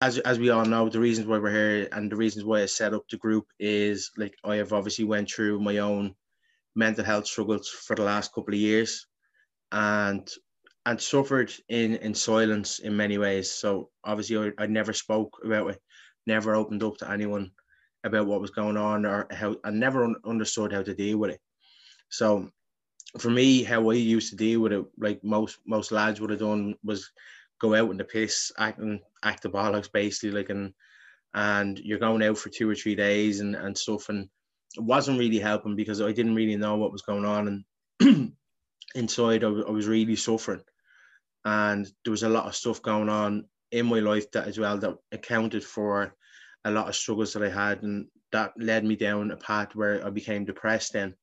as as we all know, the reasons why we're here and the reasons why I set up the group is like I have obviously went through my own mental health struggles for the last couple of years, and and suffered in in silence in many ways. So obviously, I, I never spoke about it, never opened up to anyone about what was going on, or how I never un- understood how to deal with it. So for me, how I used to deal with it, like most most lads would have done, was go out in the piss, acting act the bollocks basically, like and and you're going out for two or three days and and stuff, and it wasn't really helping because I didn't really know what was going on, and inside I, I was really suffering, and there was a lot of stuff going on in my life that as well that accounted for a lot of struggles that I had, and that led me down a path where I became depressed then.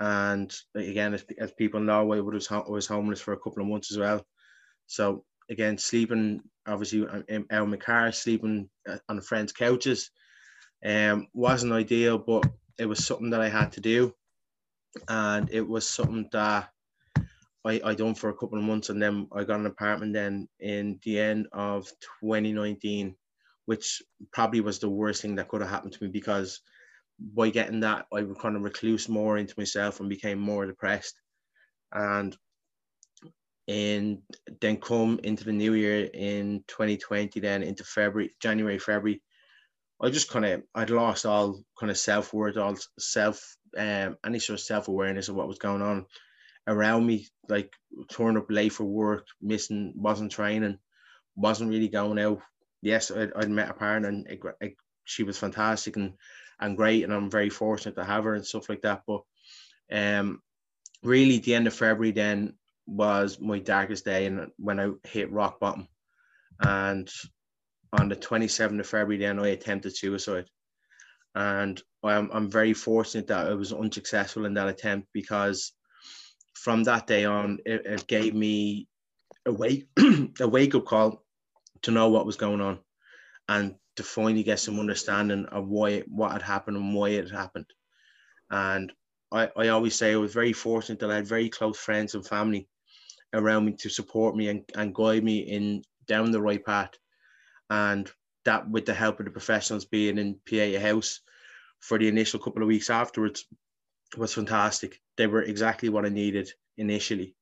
And again, as, as people know, I was, I was homeless for a couple of months as well. So again, sleeping obviously out in my car, sleeping uh, on friends' couches, um, wasn't ideal, but it was something that I had to do, and it was something that I I done for a couple of months, and then I got an apartment then in the end of 2019, which probably was the worst thing that could have happened to me because by getting that I kind of recluse more into myself and became more depressed, and and then come into the new year in 2020 then into february january february i just kind of i'd lost all kind of self-worth all self um any sort of self-awareness of what was going on around me like turning up late for work missing wasn't training wasn't really going out. Yes i'd, I'd met a partner and it, it, she was fantastic and and great and i'm very fortunate to have her and stuff like that but um really the end of february then was my darkest day and when I hit rock bottom. And on the 27th of February, then I attempted suicide. And I'm, I'm very fortunate that I was unsuccessful in that attempt because from that day on, it, it gave me a wake, a wake up call to know what was going on and to finally get some understanding of why what had happened and why it happened. And I, I always say I was very fortunate that I had very close friends and family around me to support me and, and guide me in down the right path. And that with the help of the professionals being in Pieta House for the initial couple of weeks afterwards was fantastic. They were exactly what I needed initially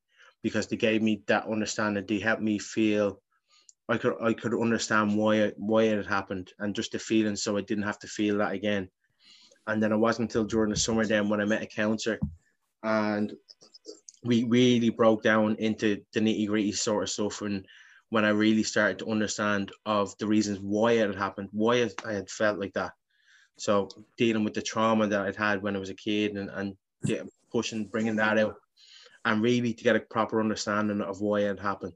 because they gave me that understanding. They helped me feel I could I could understand why why it had happened and just the feeling so I didn't have to feel that again. And then it wasn't until during the summer then when I met a counselor and we really broke down into the nitty gritty sort of stuff and when I really started to understand of the reasons why it had happened, why I had felt like that. So dealing with the trauma that I'd had when I was a kid and, and get, pushing, bringing that out and really to get a proper understanding of why it happened.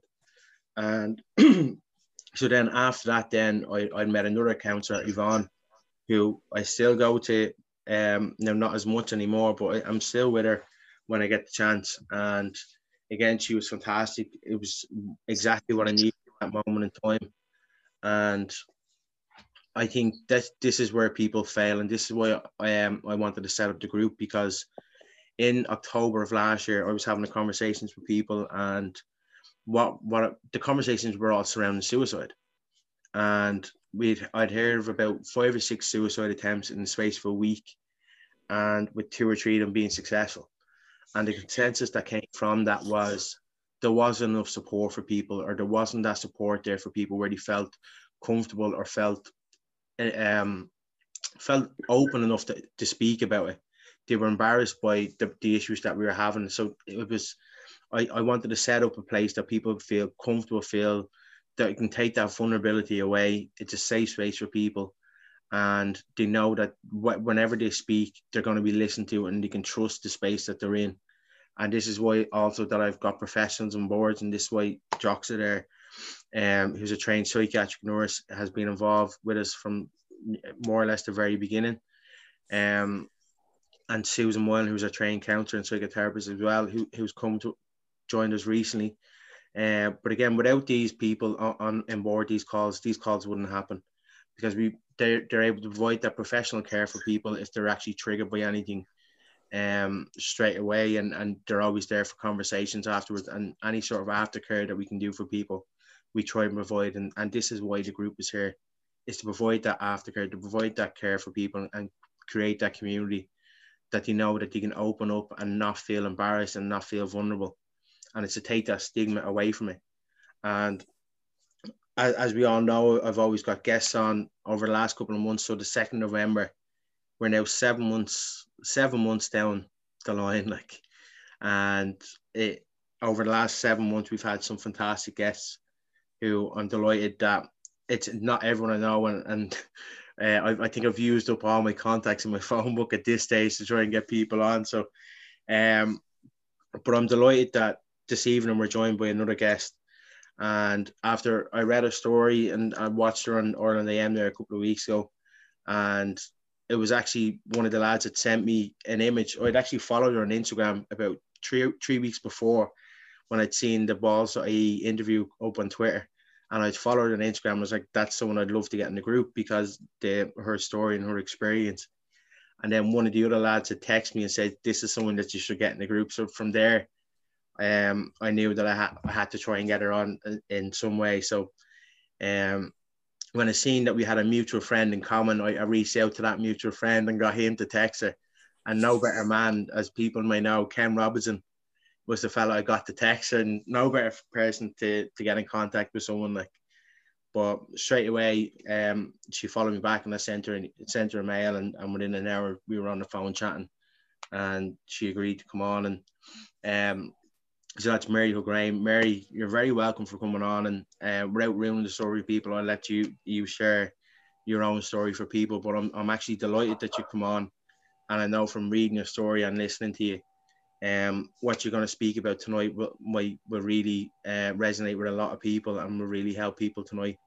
And so then after that, then I, I met another counselor, Yvonne, who I still go to, um, now not as much anymore, but I, I'm still with her when I get the chance. And again, she was fantastic. It was exactly what I needed at that moment in time. And I think that this is where people fail, and this is why I um, I wanted to set up the group because in October of last year I was having conversations with people, and what what the conversations were all surrounding suicide, and we'd I'd heard of about five or six suicide attempts in the space of a week, and with two or three of them being successful and the consensus that came from that was there wasn't enough support for people or there wasn't that support there for people where they felt comfortable or felt um felt open enough to, to speak about it. They were embarrassed by the, the issues that we were having. So it was I, I wanted to set up a place that people feel comfortable feel that can take that vulnerability away. It's a safe space for people and they know that wh- whenever they speak, they're going to be listened to and they can trust the space that they're in. And this is why also that I've got professionals on boards, and this way Jocks are there, um, who's a trained psychiatric nurse, has been involved with us from more or less the very beginning. Um, and Susan Moyle, who's a trained counselor and psychotherapist as well, who, who's come to join us recently. Uh, but again, without these people on, on board these calls, these calls wouldn't happen because we they're, they're able to provide that professional care for people if they're actually triggered by anything um straight away and and they're always there for conversations afterwards and any sort of aftercare that we can do for people we try and provide. And, and this is why the group is here, is to provide that aftercare, to provide that care for people and create that community that they know that they can open up and not feel embarrassed and not feel vulnerable. And it's to take that stigma away from it. And as, as we all know, I've always got guests on over the last couple of months. So the second November, we're now seven months, seven months down the line, like, and it over the last seven months we've had some fantastic guests who I'm delighted that it's not everyone I know and, and uh, I, I, think I've used up all my contacts in my phone book at this stage to try and get people on. So, um, but I'm delighted that this evening we're joined by another guest. And after I read her story and I watched her on Ireland AM there a couple of weeks ago, and it was actually one of the lads that sent me an image. I'd actually followed her on Instagram about three three weeks before when I'd seen the Balls.ie interview up on Twitter and I'd followed her on Instagram. I was like, that's someone I'd love to get in the group because the her story and her experience. And then one of the other lads had texted me and said, this is someone that you should get in the group. So from there, um, I knew that I, ha- I had to try and get her on in some way. So um, when I seen that we had a mutual friend in common, I, I reached out to that mutual friend and got him to text her. And no better man, as people may know, Ken Robinson was the fellow I got the text and no better person to, to get in contact with someone like. But straight away, um, she followed me back and I sent her sent her a mail and, and within an hour we were on the phone chatting, and she agreed to come on and um. So that's Mary Hulgrain. Mary, you're very welcome for coming on. And uh, without ruining the story, people, I'll let you you share your own story for people. But I'm, I'm actually delighted that you come on. And I know from reading your story and listening to you um, what you're going to speak about tonight will, might, will really uh, resonate with a lot of people and will really help people tonight.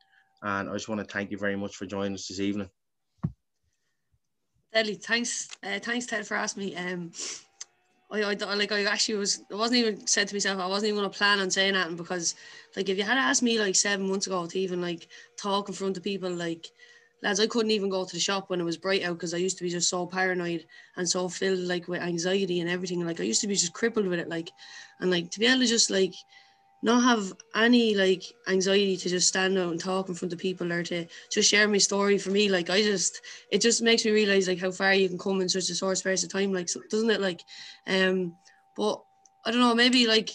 And I just want to thank you very much for joining us this evening. Deadly, thanks, uh, thanks Ted for asking me. Um, I, I like I actually was I wasn't even said to myself I wasn't even gonna plan on saying that because like if you had asked me like seven months ago to even like talk in front of people like lads, I couldn't even go to the shop when it was bright out because I used to be just so paranoid and so filled like with anxiety and everything. Like I used to be just crippled with it. Like, and like to be able to just like not have any like anxiety to just stand out and talk in front of people or to just share my story for me. Like I just, it just makes me realize like how far you can come in such a short space of time. Like, doesn't it? Like, um, but I don't know. Maybe like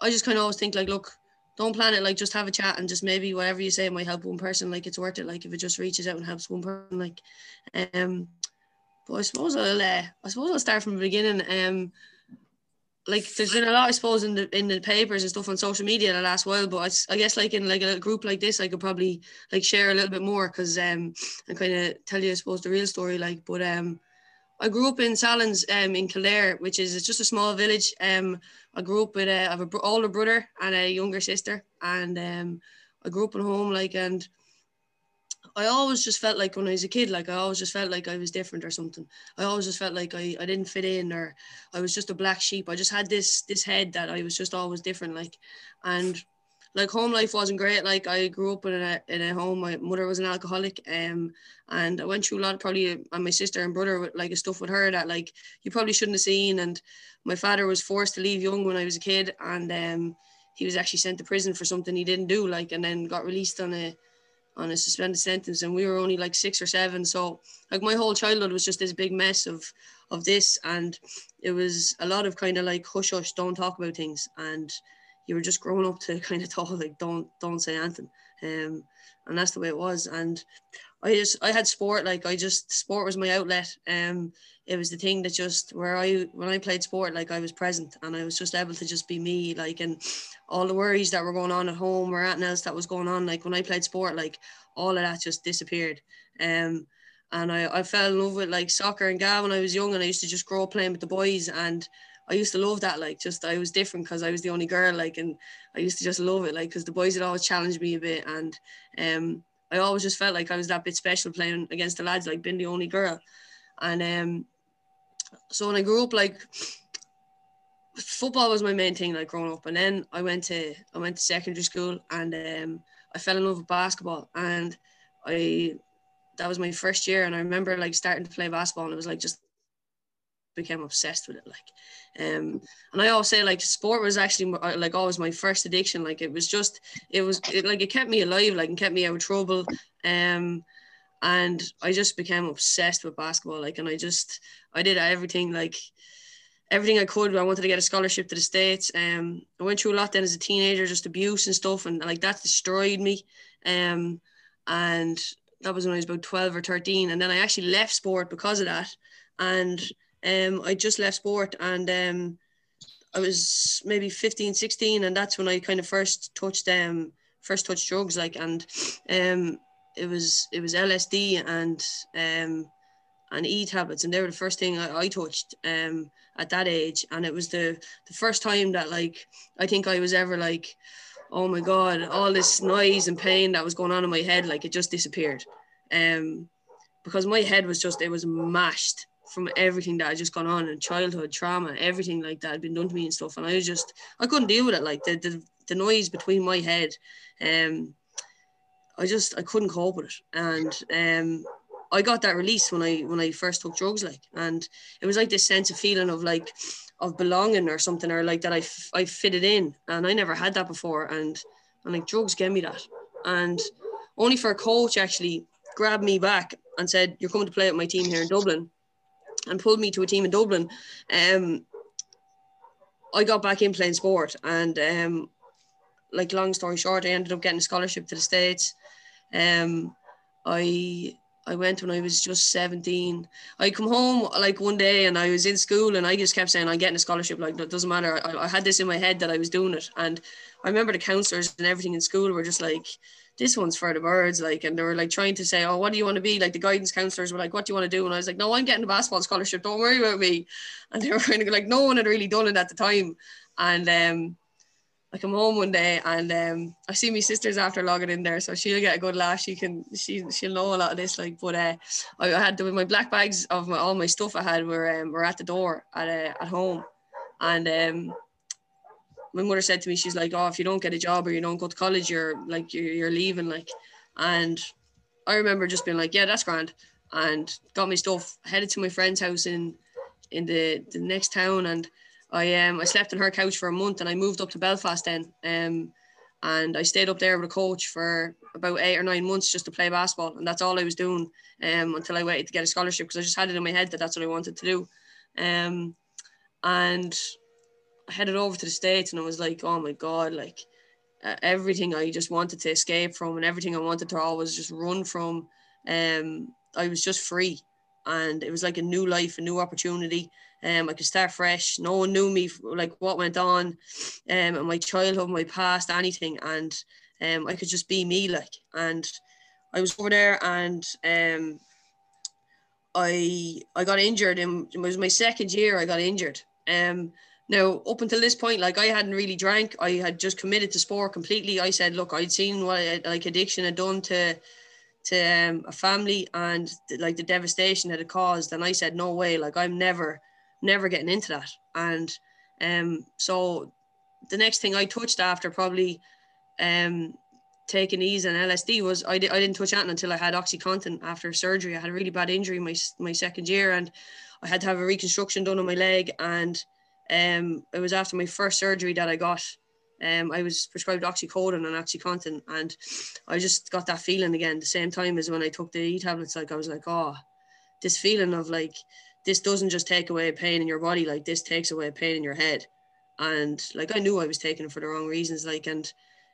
I just kind of always think like, look, don't plan it like just have a chat and just maybe whatever you say might help one person like it's worth it like if it just reaches out and helps one person like um but I suppose I'll uh, I suppose I'll start from the beginning um like there's been a lot I suppose in the in the papers and stuff on social media the last while but I, I guess like in like a group like this I could probably like share a little bit more because um and kind of tell you I suppose the real story like but um I grew up in Sallins um, in Kildare, which is just a small village. Um, I grew up with a, I have an older brother and a younger sister, and um, I grew up at home like, and I always just felt like when I was a kid, like I always just felt like I was different or something. I always just felt like I, I didn't fit in or I was just a black sheep. I just had this this head that I was just always different, like, and like home life wasn't great. Like I grew up in a in a home. My mother was an alcoholic, um, and I went through a lot. Probably, and my sister and brother with like a stuff with her that like you probably shouldn't have seen. And my father was forced to leave young when I was a kid, and um, he was actually sent to prison for something he didn't do. Like, and then got released on a on a suspended sentence, and we were only like six or seven. So like my whole childhood was just this big mess of of this, and it was a lot of kind of like hush hush, don't talk about things, and you were just growing up to kind of talk like don't don't say anything. Um and that's the way it was. And i just i had sport like i just sport was my outlet. Um it was the thing that just where i when i played sport like i was present and i was just able to just be me like and all the worries that were going on at home or anything else that was going on like when i played sport like all of that just disappeared um and I, I fell in love with like soccer and gal when I was young and I used to just grow up playing with the boys and I used to love that. Like, just I was different because I was the only girl. Like, and I used to just love it. Like, because the boys had always challenged me a bit, and um, I always just felt like I was that bit special playing against the lads, like being the only girl. And um, so when I grew up, like football was my main thing, like growing up. And then I went to I went to secondary school, and um, I fell in love with basketball, and I that was my first year, and I remember like starting to play basketball, and it was like just became obsessed with it. Like, um, and I always say like sport was actually like always my first addiction. Like it was just it was it, like it kept me alive, like and kept me out of trouble. Um, and I just became obsessed with basketball. Like, and I just I did everything like everything I could. I wanted to get a scholarship to the states. Um, I went through a lot then as a teenager, just abuse and stuff, and like that destroyed me. Um, and that was when I was about 12 or 13. And then I actually left sport because of that. And um, I just left sport and um, I was maybe 15, 16. And that's when I kind of first touched um, first touched drugs like and um, it was it was LSD and um, and E tablets and they were the first thing I, I touched um, at that age and it was the the first time that like I think I was ever like oh my god, all this noise and pain that was going on in my head, like it just disappeared. Um, because my head was just it was mashed from everything that had just gone on in childhood trauma, everything like that had been done to me and stuff. And I was just I couldn't deal with it. Like the the, the noise between my head, um, I just I couldn't cope with it. And um I got that release when I when I first took drugs, like, and it was like this sense of feeling of like of belonging or something or like that I, f- I fitted in. And I never had that before. And and like drugs gave me that. And only for a coach actually grabbed me back and said you're coming to play with my team here in Dublin and pulled me to a team in Dublin. Um I got back in playing sport and um like long story short I ended up getting a scholarship to the States um I I went when I was just 17. I come home like one day and I was in school and I just kept saying, I'm getting a scholarship. Like, it doesn't matter. I, I had this in my head that I was doing it. And I remember the counselors and everything in school were just like, this one's for the birds. Like, and they were like trying to say, oh, what do you want to be? Like, the guidance counselors were like, what do you want to do? And I was like, no, I'm getting a basketball scholarship. Don't worry about me. And they were kind of like, no one had really done it at the time. And, um, I come home one day and um, I see my sisters after logging in there, so she'll get a good laugh. She can she she'll know a lot of this. Like, but uh, I had the, my black bags of my, all my stuff I had were um, were at the door at uh, at home, and um, my mother said to me, she's like, "Oh, if you don't get a job or you don't go to college, you're like you're, you're leaving." Like, and I remember just being like, "Yeah, that's grand," and got my stuff, headed to my friend's house in in the the next town, and I um I slept on her couch for a month and I moved up to Belfast then. Um and I stayed up there with a coach for about eight or nine months just to play basketball, and that's all I was doing um, until I waited to get a scholarship because I just had it in my head that that's what I wanted to do. Um, and I headed over to the states, and I was like, oh my god, like uh, everything I just wanted to escape from, and everything I wanted to always just run from. Um, I was just free, and it was like a new life, a new opportunity. Um, I could start fresh. No one knew me, like what went on, um, and my childhood, my past, anything, and um, I could just be me, like. And I was over there, and um, I I got injured. In, it was my second year. I got injured. Um, now up until this point, like I hadn't really drank. I had just committed to sport completely. I said, look, I'd seen what like addiction had done to to um, a family and like the devastation that it caused. And I said, no way, like I'm never never getting into that. And um, so the next thing I touched after probably um, taking E's and LSD was I, di- I didn't touch that until I had OxyContin after surgery. I had a really bad injury my, my second year and I had to have a reconstruction done on my leg. And um, it was after my first surgery that I got um, I was prescribed oxycodone and oxycontin and I just got that feeling again the same time as when I took the E tablets like I was like oh this feeling of like this doesn't just take away pain in your body like this takes away pain in your head. And like i knew i was taking it for the wrong reasons like and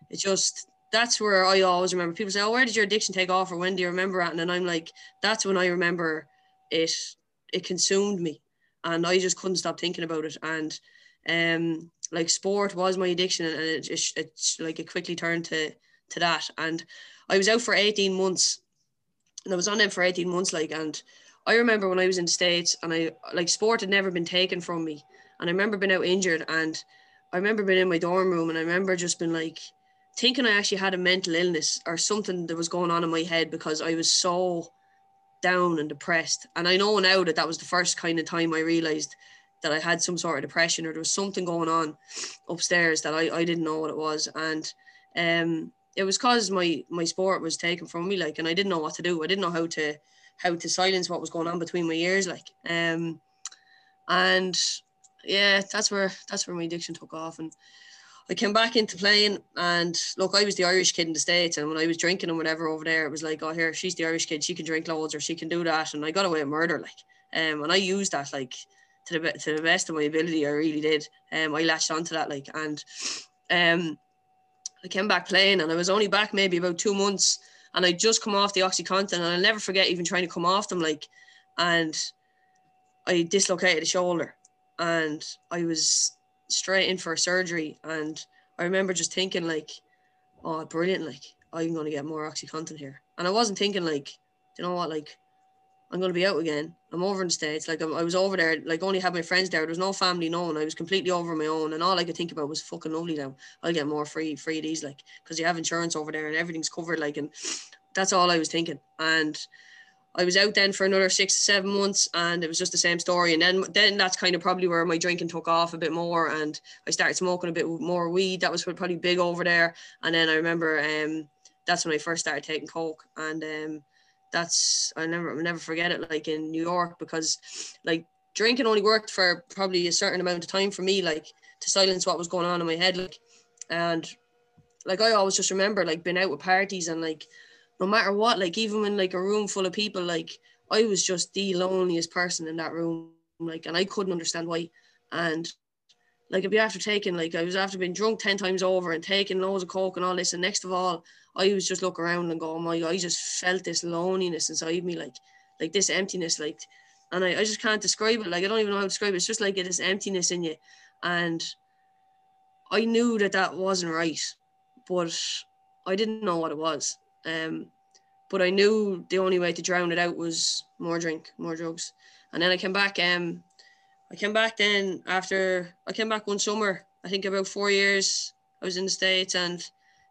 it just that's where i always remember. People say oh where did your addiction take off or when do you remember it and i'm like that's when i remember it it consumed me and i just couldn't stop thinking about it. And um like sport was my addiction and it just it's like it quickly turned to to that. And i was out for 18 months and i was on them for 18 months like and I remember when I was in the States and I like sport had never been taken from me. And I remember being out injured and I remember being in my dorm room and I remember just being like thinking I actually had a mental illness or something that was going on in my head because I was so down and depressed. And I know now that that was the first kind of time I realized that I had some sort of depression or there was something going on upstairs that I, I didn't know what it was. And um, it was cause my, my sport was taken from me, like, and I didn't know what to do. I didn't know how to, how to silence what was going on between my ears like um And yeah, that's where that's where my addiction took off. And I came back into playing and look, I was the Irish kid in the States and when I was drinking and whatever over there, it was like, oh here, she's the Irish kid, she can drink loads or she can do that. And I got away with murder, like. Um, and I used that like to the to the best of my ability. I really did. Um, I latched onto that like, and um, I came back playing, and I was only back maybe about two months, and I just come off the OxyContin, and I'll never forget even trying to come off them like, and I dislocated a shoulder, and I was straight in for surgery, and I remember just thinking like, oh, brilliant, like I'm gonna get more OxyContin here, and I wasn't thinking like, you know what, like I'm going to be out again. I'm over in the States. Like, i was over there, like, only had my friends there. There was no family, no one. I was completely over my own. And all I could think about was fucking lovely now. I'll get more free, free these, like, because you have insurance over there and everything's covered. Like, and that's all I was thinking. And I was out then for another six to seven months and it was just the same story. And then, then that's kind of probably where my drinking took off a bit more. And I started smoking a bit more weed. That was probably big over there. And then I remember, um, that's when I first started taking Coke. And, um, that's I never I'll never forget it like in New York because like drinking only worked for probably a certain amount of time for me like to silence what was going on in my head like and like I always just remember like being out with parties and like no matter what like even when like a room full of people like I was just the loneliest person in that room like and I couldn't understand why and like I'd be after taking like I was after being drunk 10 times over and taking loads of coke and all this and next of all I was just looking around and going, my, I just felt this loneliness inside me, like, like this emptiness, like, and I, I just can't describe it. Like, I don't even know how to describe it. It's just like this emptiness in you. And I knew that that wasn't right, but I didn't know what it was. Um, but I knew the only way to drown it out was more drink, more drugs. And then I came back. Um, I came back then after I came back one summer. I think about four years. I was in the states, and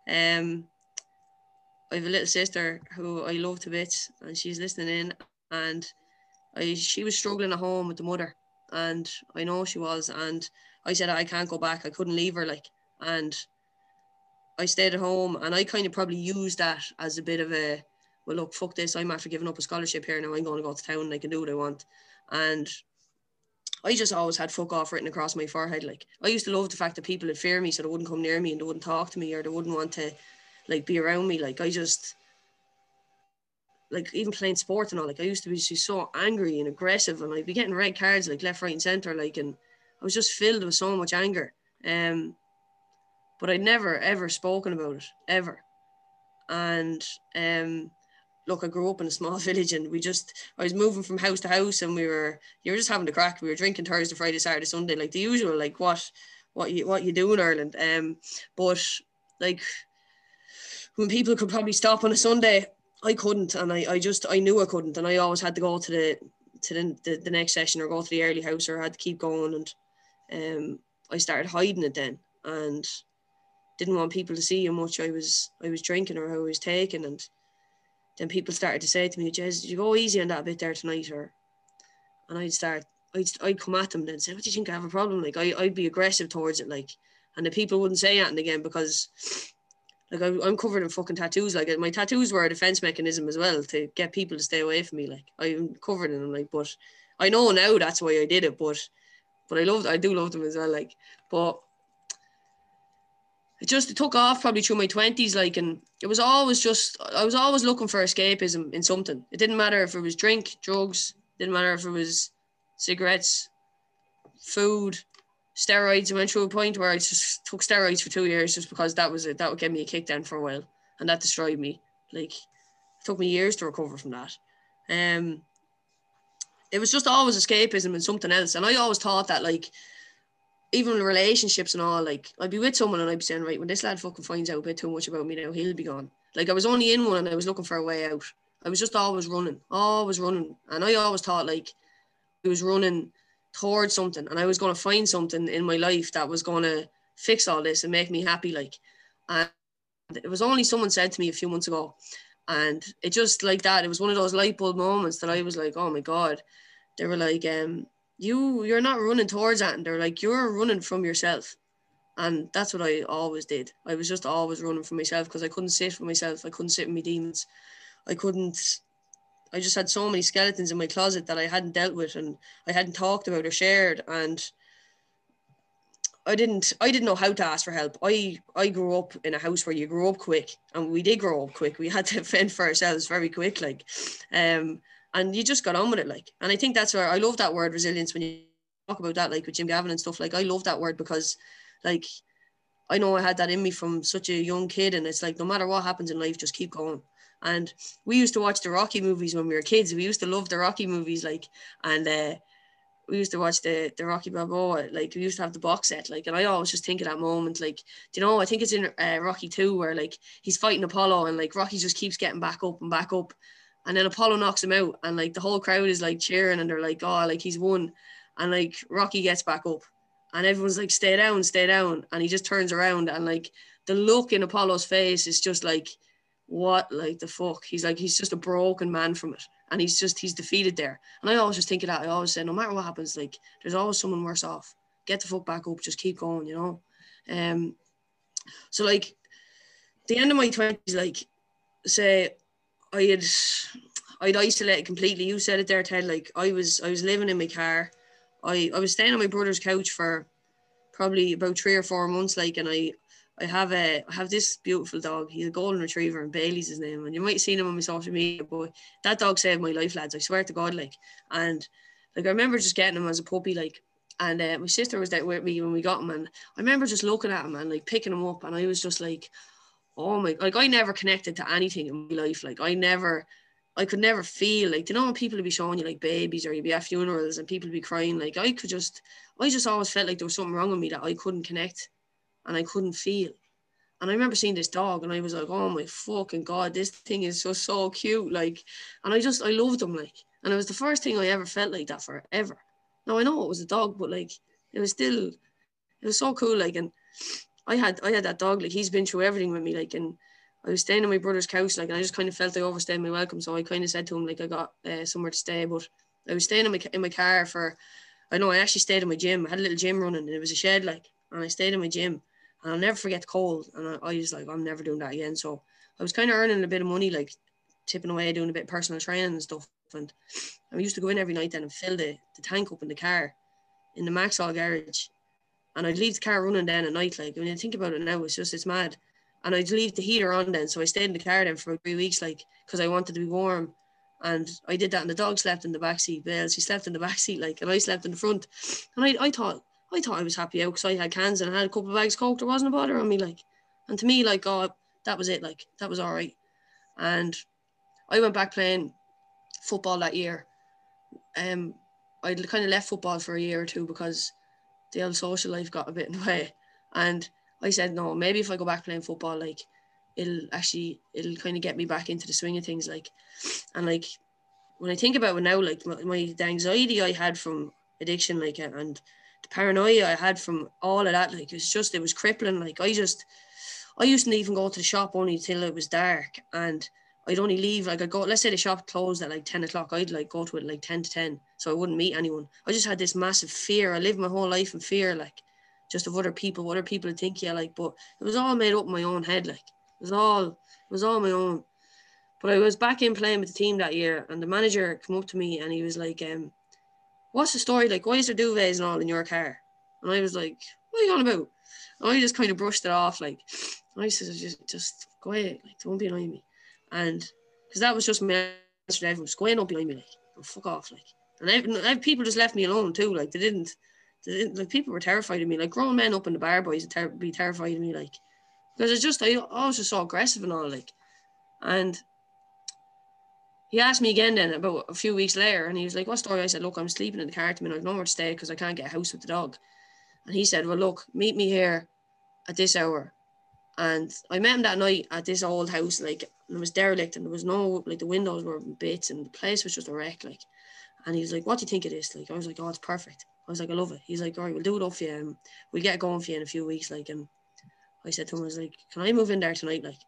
um, I have a little sister who I love to bits, and she's listening in. And I, she was struggling at home with the mother, and I know she was. And I said I can't go back. I couldn't leave her, like. And I stayed at home, and I kind of probably used that as a bit of a, well, look, fuck this. I'm after giving up a scholarship here now. I'm going to go to town, and I can do what I want. And I just always had fuck off written across my forehead. Like I used to love the fact that people would fear me, so they wouldn't come near me and they wouldn't talk to me or they wouldn't want to like be around me. Like I just like even playing sport and all, like I used to be just so angry and aggressive and I'd be getting red cards like left, right, and centre, like and I was just filled with so much anger. Um but I'd never ever spoken about it, ever. And um look, I grew up in a small village and we just I was moving from house to house and we were you were just having the crack. We were drinking Thursday, Friday, Saturday, Sunday, like the usual, like what what you what you do in Ireland. Um but like when people could probably stop on a Sunday, I couldn't, and I, I just I knew I couldn't, and I always had to go to the to the, the, the next session or go to the early house or I had to keep going, and um, I started hiding it then, and didn't want people to see how much I was I was drinking or how I was taking, and then people started to say to me, "Jez, you go easy on that bit there tonight?" Or and I'd start I'd, I'd come at them and say, "What do you think I have a problem?" Like I I'd be aggressive towards it, like, and the people wouldn't say anything again because like I, I'm covered in fucking tattoos. Like my tattoos were a defense mechanism as well to get people to stay away from me. Like I'm covered in them. Like, but I know now that's why I did it. But but I loved I do love them as well. Like, but it just it took off probably through my twenties. Like, and it was always just I was always looking for escapism in something. It didn't matter if it was drink, drugs. Didn't matter if it was cigarettes, food, steroids. I went through a point where I just took steroids for two years just because that was it. That would get me a kick down for a while, and that destroyed me. Like, it took me years to recover from that. Um, it was just always escapism and something else, and I always thought that like, even relationships and all, like I'd be with someone and I'd be saying, right, when this lad fucking finds out a bit too much about me now, he'll be gone. Like I was only in one and I was looking for a way out. I was just always running, always running, and I always thought like, I was running towards something and I was going to find something in my life that was going to fix all this and make me happy like and it was only someone said to me a few months ago and it just like that it was one of those light bulb moments that I was like oh my god. They were like um you you're not running towards that and they're like you're running from yourself. And that's what I always did. I was just always running from myself because I couldn't sit with myself. I couldn't sit with my demons. I couldn't I just had so many skeletons in my closet that I hadn't dealt with and I hadn't talked about or shared and I didn't I didn't know how to ask for help. I I grew up in a house where you grew up quick and we did grow up quick. We had to fend for ourselves very quick like um and you just got on with it like and I think that's where I love that word resilience when you talk about that like with Jim Gavin and stuff like I love that word because like I know I had that in me from such a young kid and it's like no matter what happens in life just keep going and we used to watch the Rocky movies when we were kids we used to love the Rocky movies like and uh we used to watch the the Rocky Balboa. Like we used to have the box set. Like, and I always just think of that moment. Like, do you know? I think it's in uh, Rocky Two where like he's fighting Apollo and like Rocky just keeps getting back up and back up, and then Apollo knocks him out, and like the whole crowd is like cheering and they're like, oh, like he's won, and like Rocky gets back up, and everyone's like, stay down, stay down, and he just turns around and like the look in Apollo's face is just like, what, like the fuck? He's like, he's just a broken man from it and he's just he's defeated there. And I always just think of that. I always say, no matter what happens, like there's always someone worse off. Get the fuck back up, just keep going, you know. Um, so like the end of my twenties, like say I had I'd isolated completely. You said it there, Ted. Like I was I was living in my car. I, I was staying on my brother's couch for probably about three or four months, like, and I I have a I have this beautiful dog. He's a golden retriever, and Bailey's his name. And you might have seen him on my social media, but that dog saved my life, lads. I swear to God, like. And like I remember just getting him as a puppy, like. And uh, my sister was there with me when we got him, and I remember just looking at him and like picking him up, and I was just like, oh my, like I never connected to anything in my life. Like I never, I could never feel like, you know, when people would be showing you like babies or you'd be at funerals and people would be crying, like I could just, I just always felt like there was something wrong with me that I couldn't connect and I couldn't feel. And I remember seeing this dog and I was like, oh my fucking God, this thing is so, so cute. Like, and I just, I loved him. Like, and it was the first thing I ever felt like that for ever. Now I know it was a dog, but like, it was still, it was so cool. Like, and I had, I had that dog, like he's been through everything with me. Like, and I was staying in my brother's couch, like, and I just kind of felt I overstayed my welcome. So I kind of said to him, like, I got uh, somewhere to stay, but I was staying in my, in my car for, I know I actually stayed in my gym. I had a little gym running and it was a shed, like, and I stayed in my gym and I'll never forget the cold. And I, I was like, I'm never doing that again. So I was kind of earning a bit of money, like tipping away, doing a bit of personal training and stuff. And I used to go in every night then and fill the, the tank up in the car in the Maxol garage. And I'd leave the car running then at night. Like when you think about it now, it's just, it's mad. And I'd leave the heater on then. So I stayed in the car then for three weeks, like, because I wanted to be warm. And I did that, and the dog slept in the back seat. Bales, he slept in the back seat, like, and I slept in the front. And I, I thought, I thought I was happy out because I had cans and I had a couple of bags of coke. There wasn't a bother on me, like, and to me, like, God, that was it. Like, that was all right. And I went back playing football that year. Um, I kind of left football for a year or two because the old social life got a bit in the way. And I said, no, maybe if I go back playing football, like, it'll actually, it'll kind of get me back into the swing of things. Like, and like, when I think about it now, like, my, my the anxiety I had from addiction, like, and paranoia I had from all of that, like it was just it was crippling. Like I just I used to even go to the shop only till it was dark and I'd only leave like I'd go let's say the shop closed at like 10 o'clock I'd like go to it like 10 to 10 so I wouldn't meet anyone I just had this massive fear I lived my whole life in fear like just of other people what other people would think yeah like but it was all made up in my own head like it was all it was all my own but I was back in playing with the team that year and the manager came up to me and he was like um what's the story like? Why is there duvets and all in your car? And I was like, what are you on about? And I just kind of brushed it off, like, I said, just, just go ahead, like, don't be annoying me. And because that was just my answer to everyone, just ahead, don't be behind me, like, oh, fuck off, like. And I, I, people just left me alone too, like, they didn't, they didn't, like, people were terrified of me, like, grown men up in the bar boys would ter- be terrified of me, like, because it's just, I, I was just so aggressive and all, like, and he asked me again then about a few weeks later, and he was like, "What story?" I said, "Look, I'm sleeping in the car the minute. I've nowhere to stay because I can't get a house with the dog." And he said, "Well, look, meet me here at this hour." And I met him that night at this old house, like it was derelict, and there was no like the windows were bits, and the place was just a wreck, like. And he was like, "What do you think of this?" Like I was like, "Oh, it's perfect." I was like, "I love it." He's like, "All right, we'll do it for you. And we'll get going for you in a few weeks." Like, and I said to him, "I was like, can I move in there tonight?" Like,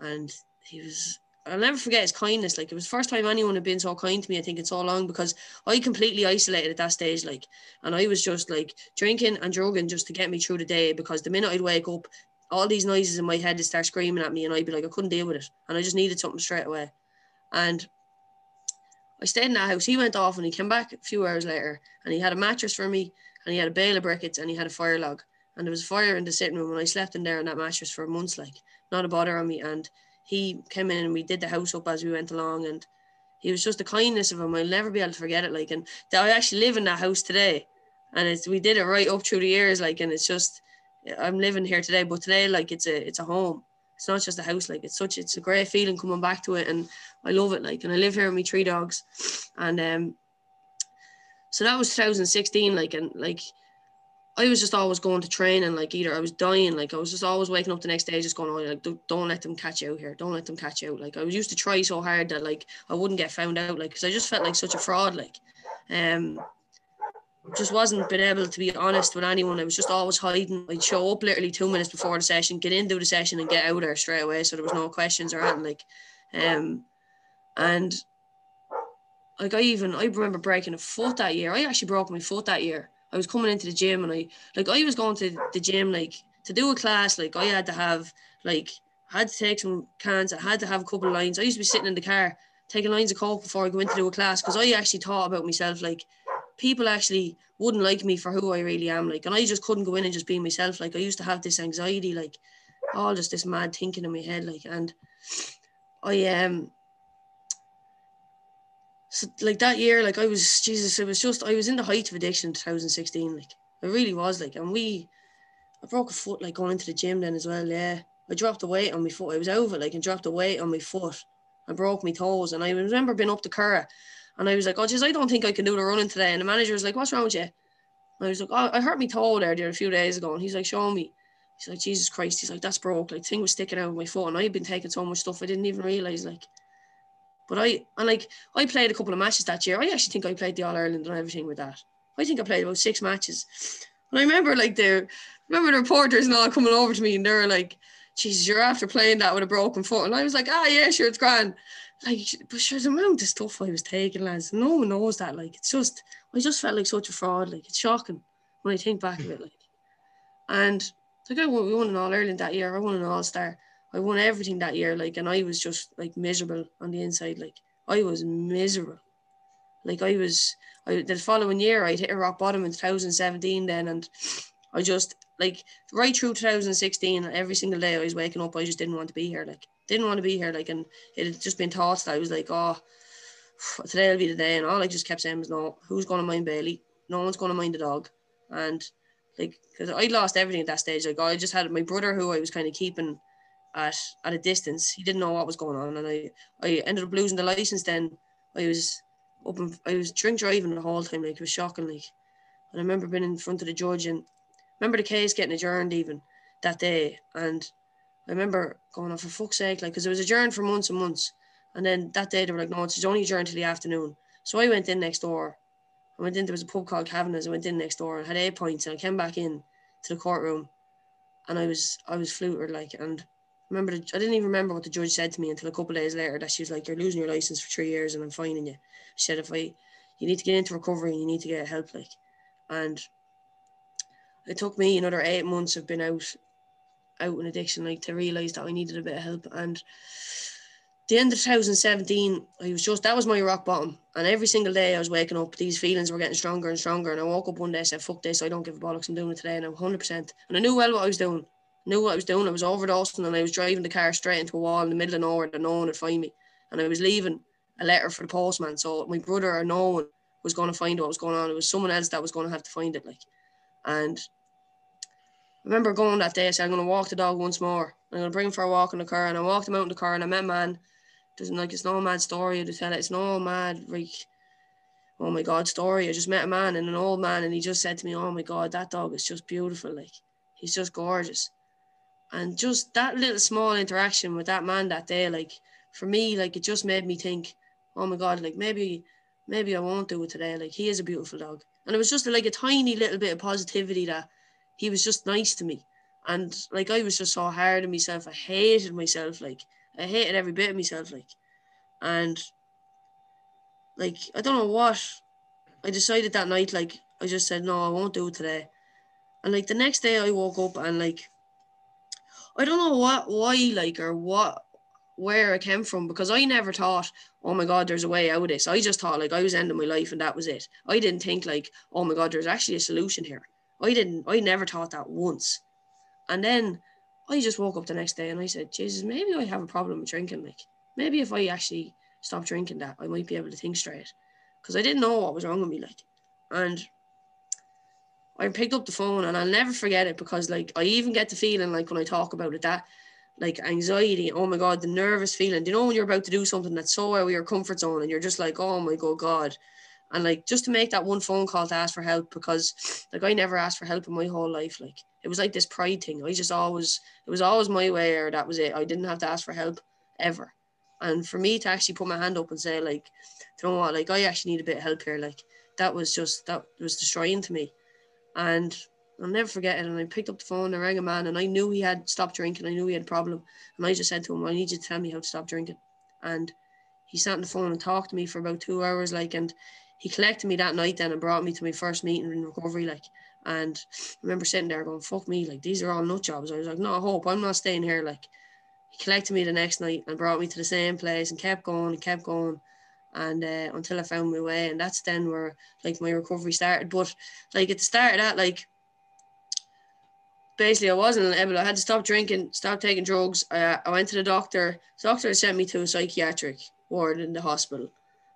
and he was I'll never forget his kindness. Like it was the first time anyone had been so kind to me, I think, in so long because I completely isolated at that stage. Like, and I was just like drinking and drugging just to get me through the day because the minute I'd wake up, all these noises in my head would start screaming at me and I'd be like, I couldn't deal with it. And I just needed something straight away. And I stayed in that house. He went off and he came back a few hours later and he had a mattress for me and he had a bale of briquettes and he had a fire log. And there was a fire in the sitting room and I slept in there on that mattress for months, like not a bother on me. And he came in and we did the house up as we went along and he was just the kindness of him. I'll never be able to forget it. Like, and I actually live in that house today and it's, we did it right up through the years. Like, and it's just, I'm living here today, but today, like it's a, it's a home. It's not just a house. Like it's such, it's a great feeling coming back to it. And I love it. Like, and I live here with my three dogs and, um, so that was 2016. Like, and like, I was just always going to train and like either I was dying, like I was just always waking up the next day, just going, oh, like don't, don't let them catch you out here, don't let them catch you out. Like I was used to try so hard that like I wouldn't get found out, like because I just felt like such a fraud, like, um, just wasn't been able to be honest with anyone. I was just always hiding. I'd show up literally two minutes before the session, get into the session, and get out there straight away, so there was no questions or anything. Like, um, and like I even I remember breaking a foot that year. I actually broke my foot that year I was coming into the gym and I like I was going to the gym like to do a class like I had to have like I had to take some cans I had to have a couple of lines. I used to be sitting in the car taking lines of coke before I go into do a class because I actually thought about myself like people actually wouldn't like me for who I really am like and I just couldn't go in and just be myself like I used to have this anxiety like all just this mad thinking in my head like and I um so like that year, like I was Jesus, it was just I was in the height of addiction in 2016. Like I really was like, and we I broke a foot like going into the gym then as well. Yeah. I dropped the weight on my foot. It was over like and dropped the weight on my foot. I broke my toes. And I remember being up the Curragh and I was like, Oh jeez, I don't think I can do the running today. And the manager was like, What's wrong with you? And I was like, Oh, I hurt my toe there, there a few days ago. And he's like, Show me. He's like, Jesus Christ. He's like, That's broke. Like thing was sticking out of my foot. And I'd been taking so much stuff I didn't even realise like but I and like I played a couple of matches that year. I actually think I played the All Ireland and everything with that. I think I played about six matches. And I remember like the remember the reporters and all coming over to me and they were like, Jesus, you're after playing that with a broken foot. And I was like, ah yeah, sure, it's grand. Like but sure the amount of stuff I was taking, lads. No one knows that. Like it's just I just felt like such a fraud. Like it's shocking when I think back of it. Like and like I won, we won an All Ireland that year. I won an All Star. I won everything that year, like, and I was just like miserable on the inside. Like, I was miserable. Like, I was, I, the following year, I hit a rock bottom in 2017 then, and I just, like, right through 2016, every single day I was waking up, I just didn't want to be here. Like, didn't want to be here. Like, and it had just been thoughts that I was like, oh, today will be the day. And all I just kept saying was, no, who's going to mind Bailey? No one's going to mind the dog. And, like, because I lost everything at that stage. Like, I just had my brother who I was kind of keeping at at a distance. He didn't know what was going on, and I I ended up losing the license. Then I was up I was drink driving the whole time. Like it was shocking. Like, and I remember being in front of the judge and remember the case getting adjourned even that day. And I remember going, "Oh, for fuck's sake!" Like, because it was adjourned for months and months. And then that day they were like, "No, it's only adjourned till the afternoon." So I went in next door. I went in. There was a pub called Kavanagh's. I went in next door and had eight points, and I came back in to the courtroom, and I was I was fluted like and remember I didn't even remember what the judge said to me until a couple days later that she was like, You're losing your license for three years and I'm fining you. She said if I you need to get into recovery and you need to get help like. And it took me another eight months of being out out in addiction like to realise that I needed a bit of help. And the end of 2017 I was just that was my rock bottom. And every single day I was waking up these feelings were getting stronger and stronger. And I woke up one day and said fuck this I don't give a bollocks. I'm doing it today and I'm 100% and I knew well what I was doing knew what I was doing. I was overdosing and I was driving the car straight into a wall in the middle of nowhere that no one would find me. And I was leaving a letter for the postman. So my brother or no one was going to find what was going on. It was someone else that was going to have to find it. Like, and I remember going that day. I said, I'm going to walk the dog once more. I'm going to bring him for a walk in the car. And I walked him out in the car and I met a man. There's like, it's no mad story to tell it. It's no mad, like, oh my God story. I just met a man and an old man. And he just said to me, oh my God, that dog is just beautiful. Like, he's just gorgeous and just that little small interaction with that man that day like for me like it just made me think oh my god like maybe maybe i won't do it today. Like he is a beautiful dog. And it was just like a tiny little bit of positivity that he was just nice to me. And like i was just so hard on myself. I hated myself. Like i hated every bit of myself like. And like i don't know what. I decided that night like i just said no i won't do it today. And like the next day i woke up and like I don't know what why like or what where it came from because I never thought, oh my God, there's a way out of this. I just thought like I was ending my life and that was it. I didn't think like, oh my God, there's actually a solution here. I didn't, I never thought that once. And then I just woke up the next day and I said, Jesus, maybe I have a problem with drinking. Like maybe if I actually stop drinking that, I might be able to think straight. Because I didn't know what was wrong with me. Like, and I picked up the phone and I'll never forget it because like I even get the feeling like when I talk about it that like anxiety, oh my god, the nervous feeling. Do you know when you're about to do something that's so out of your comfort zone and you're just like, oh my god, God. And like just to make that one phone call to ask for help because like I never asked for help in my whole life. Like it was like this pride thing. I just always it was always my way or that was it. I didn't have to ask for help ever. And for me to actually put my hand up and say like, you know what, like I actually need a bit of help here, like that was just that was destroying to me. And I'll never forget it. And I picked up the phone and rang a man, and I knew he had stopped drinking. I knew he had a problem. And I just said to him, I need you to tell me how to stop drinking. And he sat on the phone and talked to me for about two hours, like, and he collected me that night then and brought me to my first meeting in recovery, like. And I remember sitting there going, fuck me, like, these are all nut jobs. I was like, no, I hope I'm not staying here. Like, he collected me the next night and brought me to the same place and kept going and kept going and uh, until I found my way, and that's then where like my recovery started. But like at the start of that, like basically I wasn't able. I had to stop drinking, stop taking drugs. Uh, I went to the doctor. The doctor sent me to a psychiatric ward in the hospital,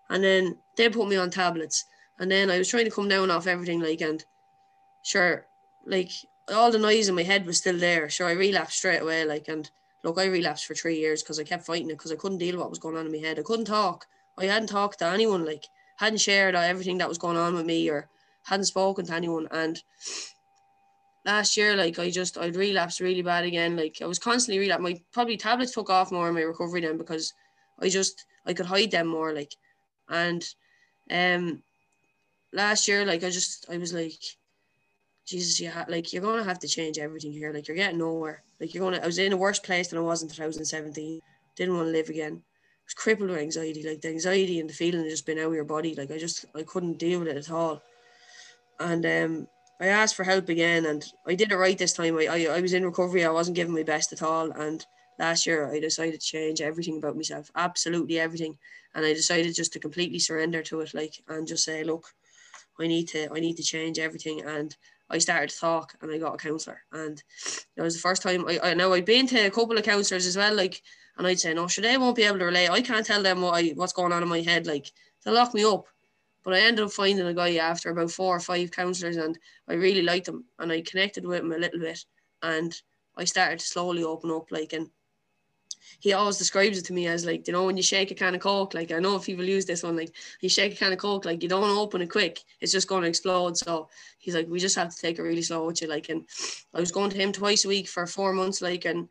and then they put me on tablets. And then I was trying to come down off everything, like and sure, like all the noise in my head was still there. Sure, I relapsed straight away, like and look, I relapsed for three years because I kept fighting it because I couldn't deal with what was going on in my head. I couldn't talk. I hadn't talked to anyone, like hadn't shared everything that was going on with me or hadn't spoken to anyone. And last year, like I just I'd relapsed really bad again. Like I was constantly relapsing. My probably tablets took off more in my recovery then because I just I could hide them more. Like and um last year, like I just I was like, Jesus, you ha- like you're gonna have to change everything here. Like you're getting nowhere. Like you're gonna I was in a worse place than I was in 2017. Didn't want to live again was crippled with anxiety. Like the anxiety and the feeling had just been out of your body. Like I just I couldn't deal with it at all. And um, I asked for help again, and I did it right this time. I, I I was in recovery. I wasn't giving my best at all, and last year I decided to change everything about myself, absolutely everything, and I decided just to completely surrender to it, like and just say, look, I need to I need to change everything, and I started to talk, and I got a counselor, and it was the first time I, I know I'd been to a couple of counselors as well, like and I'd say, no, sure, they won't be able to relate. I can't tell them what I, what's going on in my head. Like, they'll lock me up. But I ended up finding a guy after about four or five counsellors, and I really liked him. And I connected with him a little bit. And I started to slowly open up. Like, and he always describes it to me as like, you know, when you shake a can of coke, like I know if people use this one, like you shake a can of coke, like you don't open it quick, it's just going to explode. So he's like, we just have to take it really slow with you, like. And I was going to him twice a week for four months, like, and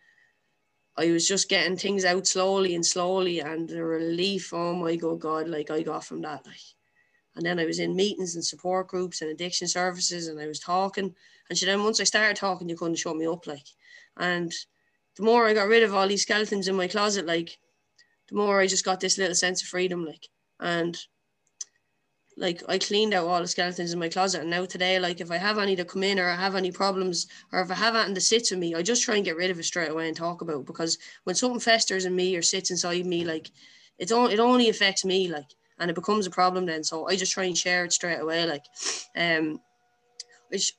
I was just getting things out slowly and slowly, and the relief, oh my good God, like I got from that. Like, and then I was in meetings and support groups and addiction services, and I was talking. And so then once I started talking, you couldn't shut me up, like. And the more I got rid of all these skeletons in my closet, like, the more I just got this little sense of freedom, like. And like I cleaned out all the skeletons in my closet and now today like if I have any to come in or I have any problems or if I have anything that sits with me I just try and get rid of it straight away and talk about it because when something festers in me or sits inside me like it only it only affects me like and it becomes a problem then so I just try and share it straight away like um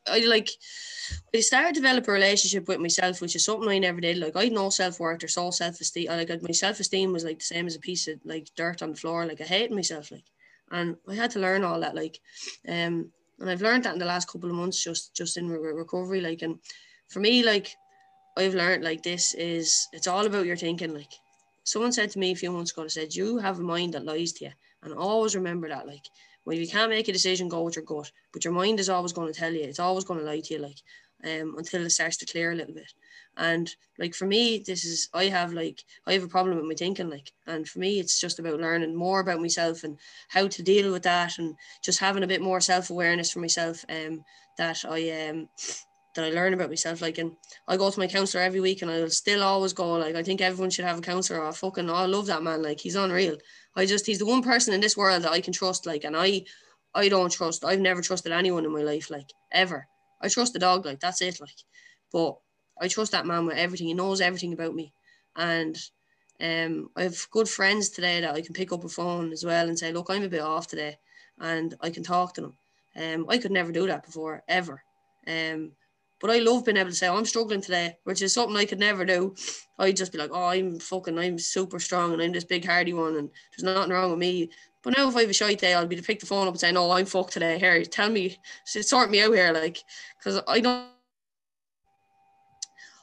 I like I started to develop a relationship with myself, which is something I never did. Like I had no self worth or so self esteem. Like my self esteem was like the same as a piece of like dirt on the floor. Like I hated myself. Like and I had to learn all that like um and I've learned that in the last couple of months just just in re- recovery like and for me like I've learned like this is it's all about your thinking like someone said to me a few months ago they said you have a mind that lies to you and always remember that like when you can't make a decision go with your gut but your mind is always going to tell you it's always going to lie to you like um until it starts to clear a little bit and like for me, this is I have like I have a problem with my thinking, like, and for me, it's just about learning more about myself and how to deal with that, and just having a bit more self awareness for myself. Um, that I um that I learn about myself. Like, and I go to my counselor every week, and I'll still always go. Like, I think everyone should have a counselor. I fucking I love that man. Like, he's unreal. I just he's the one person in this world that I can trust. Like, and I I don't trust. I've never trusted anyone in my life. Like, ever. I trust the dog. Like, that's it. Like, but I trust that man with everything. He knows everything about me, and Um, I have good friends today that I can pick up a phone as well and say, look, I'm a bit off today, and I can talk to them. Um, I could never do that before ever. Um, but I love being able to say I'm struggling today, which is something I could never do. I'd just be like, oh, I'm fucking, I'm super strong and I'm this big hardy one and there's nothing wrong with me. But now if I have a shy day, I'll be to pick the phone up and say, no, I'm fucked today. Here, tell me, sort me out here, like, because I don't.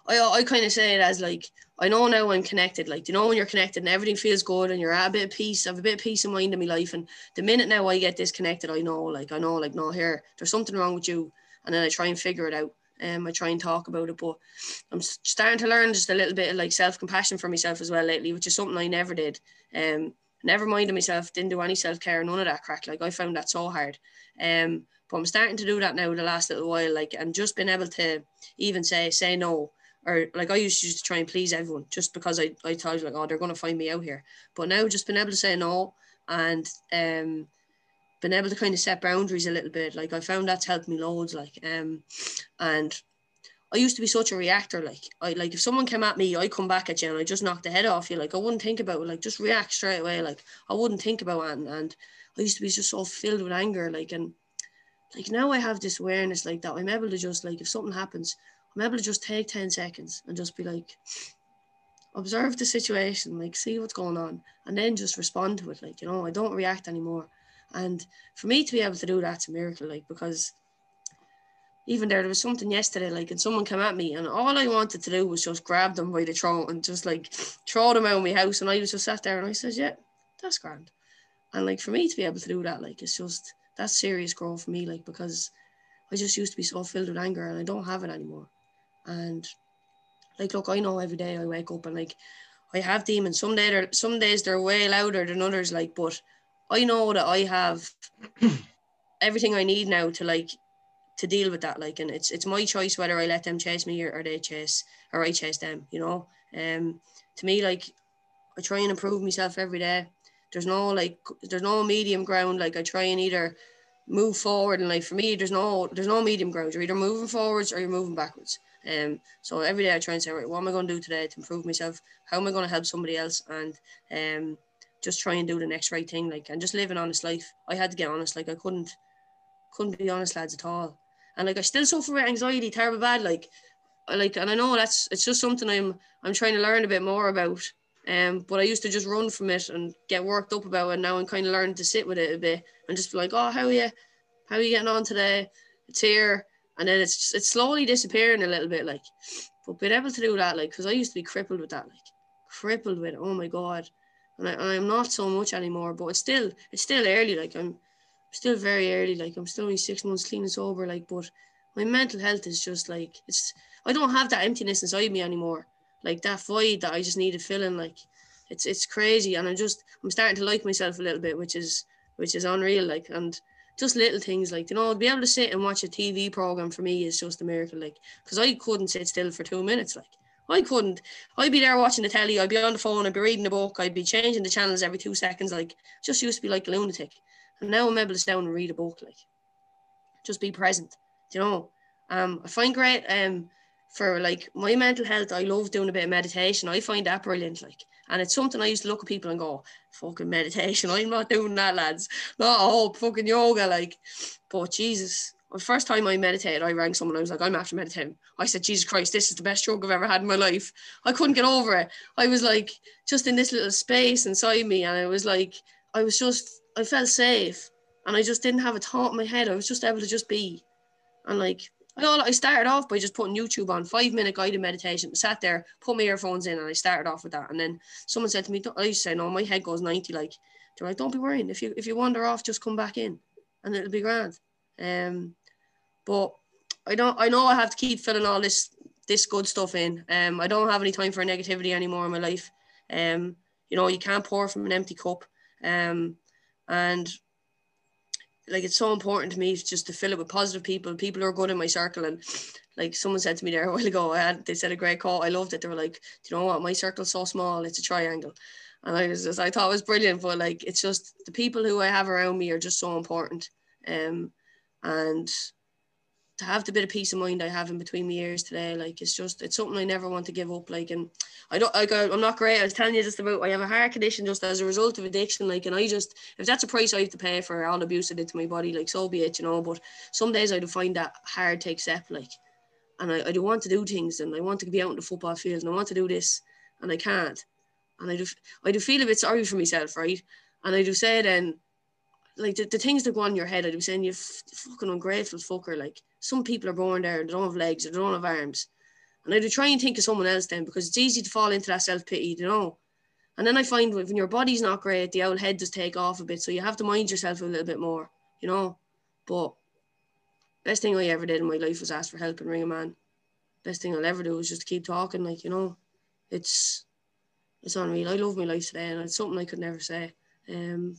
I, I kind of say it as like I know now I'm connected. Like, you know, when you're connected and everything feels good and you're at a bit of peace, I have a bit of peace of mind in my life. And the minute now I get disconnected, I know, like, I know, like, no, here, there's something wrong with you. And then I try and figure it out. Um, I try and talk about it, but I'm starting to learn just a little bit of like self compassion for myself as well lately, which is something I never did. Um, never minded myself, didn't do any self care, none of that crack. Like I found that so hard. Um, but I'm starting to do that now the last little while, like, and just being able to even say say no, or like I used to, try and please everyone just because I I thought like oh they're gonna find me out here, but now just being able to say no and um been able to kind of set boundaries a little bit. Like I found that's helped me loads. Like um, and I used to be such a reactor. Like I like if someone came at me, I come back at you and I just knock the head off you. Like I wouldn't think about it. Like just react straight away. Like I wouldn't think about it. And, and I used to be just so filled with anger. Like and like now I have this awareness like that. I'm able to just like if something happens, I'm able to just take ten seconds and just be like observe the situation, like see what's going on, and then just respond to it. Like you know, I don't react anymore. And for me to be able to do that's a miracle, like because even there, there was something yesterday, like, and someone came at me, and all I wanted to do was just grab them by the throat and just like throw them out of my house. And I was just sat there and I said, Yeah, that's grand. And like for me to be able to do that, like, it's just that's serious growth for me, like, because I just used to be so filled with anger and I don't have it anymore. And like, look, I know every day I wake up and like I have demons. Some day some days they're way louder than others, like, but I know that I have everything I need now to like to deal with that. Like, and it's it's my choice whether I let them chase me or, or they chase or I chase them. You know, um, to me, like I try and improve myself every day. There's no like there's no medium ground. Like I try and either move forward and like for me there's no there's no medium ground. You're either moving forwards or you're moving backwards. Um, so every day I try and say, right, what am I going to do today to improve myself? How am I going to help somebody else? And um, just try and do the next right thing, like and just live an honest life. I had to get honest, like I couldn't couldn't be honest lads at all. And like I still suffer with anxiety terrible bad, like I like and I know that's it's just something I'm I'm trying to learn a bit more about. Um, but I used to just run from it and get worked up about it. Now I'm kind of learning to sit with it a bit and just be like, oh, how are you? How are you getting on today? It's here, and then it's it's slowly disappearing a little bit, like. But being able to do that, like, because I used to be crippled with that, like, crippled with. It. Oh my god, and, I, I'm not so much anymore. But it's still it's still early. Like I'm still very early. Like I'm still only six months clean and sober. Like, but my mental health is just like it's. I don't have that emptiness inside me anymore. Like that void that I just needed filling. Like it's it's crazy, and I'm just I'm starting to like myself a little bit, which is which is unreal. Like and just little things like you know to be able to sit and watch a TV program for me is just a miracle. Like because I couldn't sit still for two minutes. Like I couldn't. I'd be there watching the telly. I'd be on the phone. I'd be reading a book. I'd be changing the channels every two seconds. Like just used to be like a lunatic, and now I'm able to sit down and read a book. Like just be present. You know. Um, I find great. Um, for like my mental health, I love doing a bit of meditation. I find that brilliant. Like, and it's something I used to look at people and go, "Fucking meditation. I'm not doing that, lads. Not a whole fucking yoga." Like, but Jesus, the first time I meditated, I rang someone. I was like, I'm after meditating. I said, Jesus Christ, this is the best drug I've ever had in my life. I couldn't get over it. I was like, just in this little space inside me. And I was like, I was just, I felt safe. And I just didn't have a thought in my head. I was just able to just be. And like, I, all, I started off by just putting YouTube on, five minute guided meditation. Sat there, put my earphones in, and I started off with that. And then someone said to me, I used to say, no, my head goes 90. Like, they're like, don't be worrying. If you if you wander off, just come back in and it'll be grand. Um, but I don't. I know I have to keep filling all this this good stuff in. Um, I don't have any time for negativity anymore in my life. Um, you know, you can't pour from an empty cup. Um, and like it's so important to me just to fill it with positive people, people who are good in my circle. And like someone said to me there a while ago, I had they said a great call. I loved it. They were like, Do you know what? My circle's so small, it's a triangle. And I was just I thought it was brilliant. But like it's just the people who I have around me are just so important. Um and to have the bit of peace of mind I have in between my ears today, like it's just it's something I never want to give up. Like, and I don't, I go, I'm not great. I was telling you just about I have a heart condition just as a result of addiction. Like, and I just if that's a price I have to pay for all the abuse I did to my body, like so be it, you know. But some days I do find that hard to accept, like, and I, I do want to do things and I want to be out in the football field and I want to do this and I can't, and I do I do feel a bit sorry for myself, right? And I do say then like the, the things that go on in your head, I'd be saying you fucking ungrateful fucker. Like some people are born there, they don't have legs, or they don't have arms. And I'd try and think of someone else then because it's easy to fall into that self pity, you know. And then I find when your body's not great, the old head does take off a bit. So you have to mind yourself a little bit more, you know. But best thing I ever did in my life was ask for help and ring a man. Best thing I'll ever do is just keep talking, like, you know. It's it's unreal. I love my life today and it's something I could never say. Um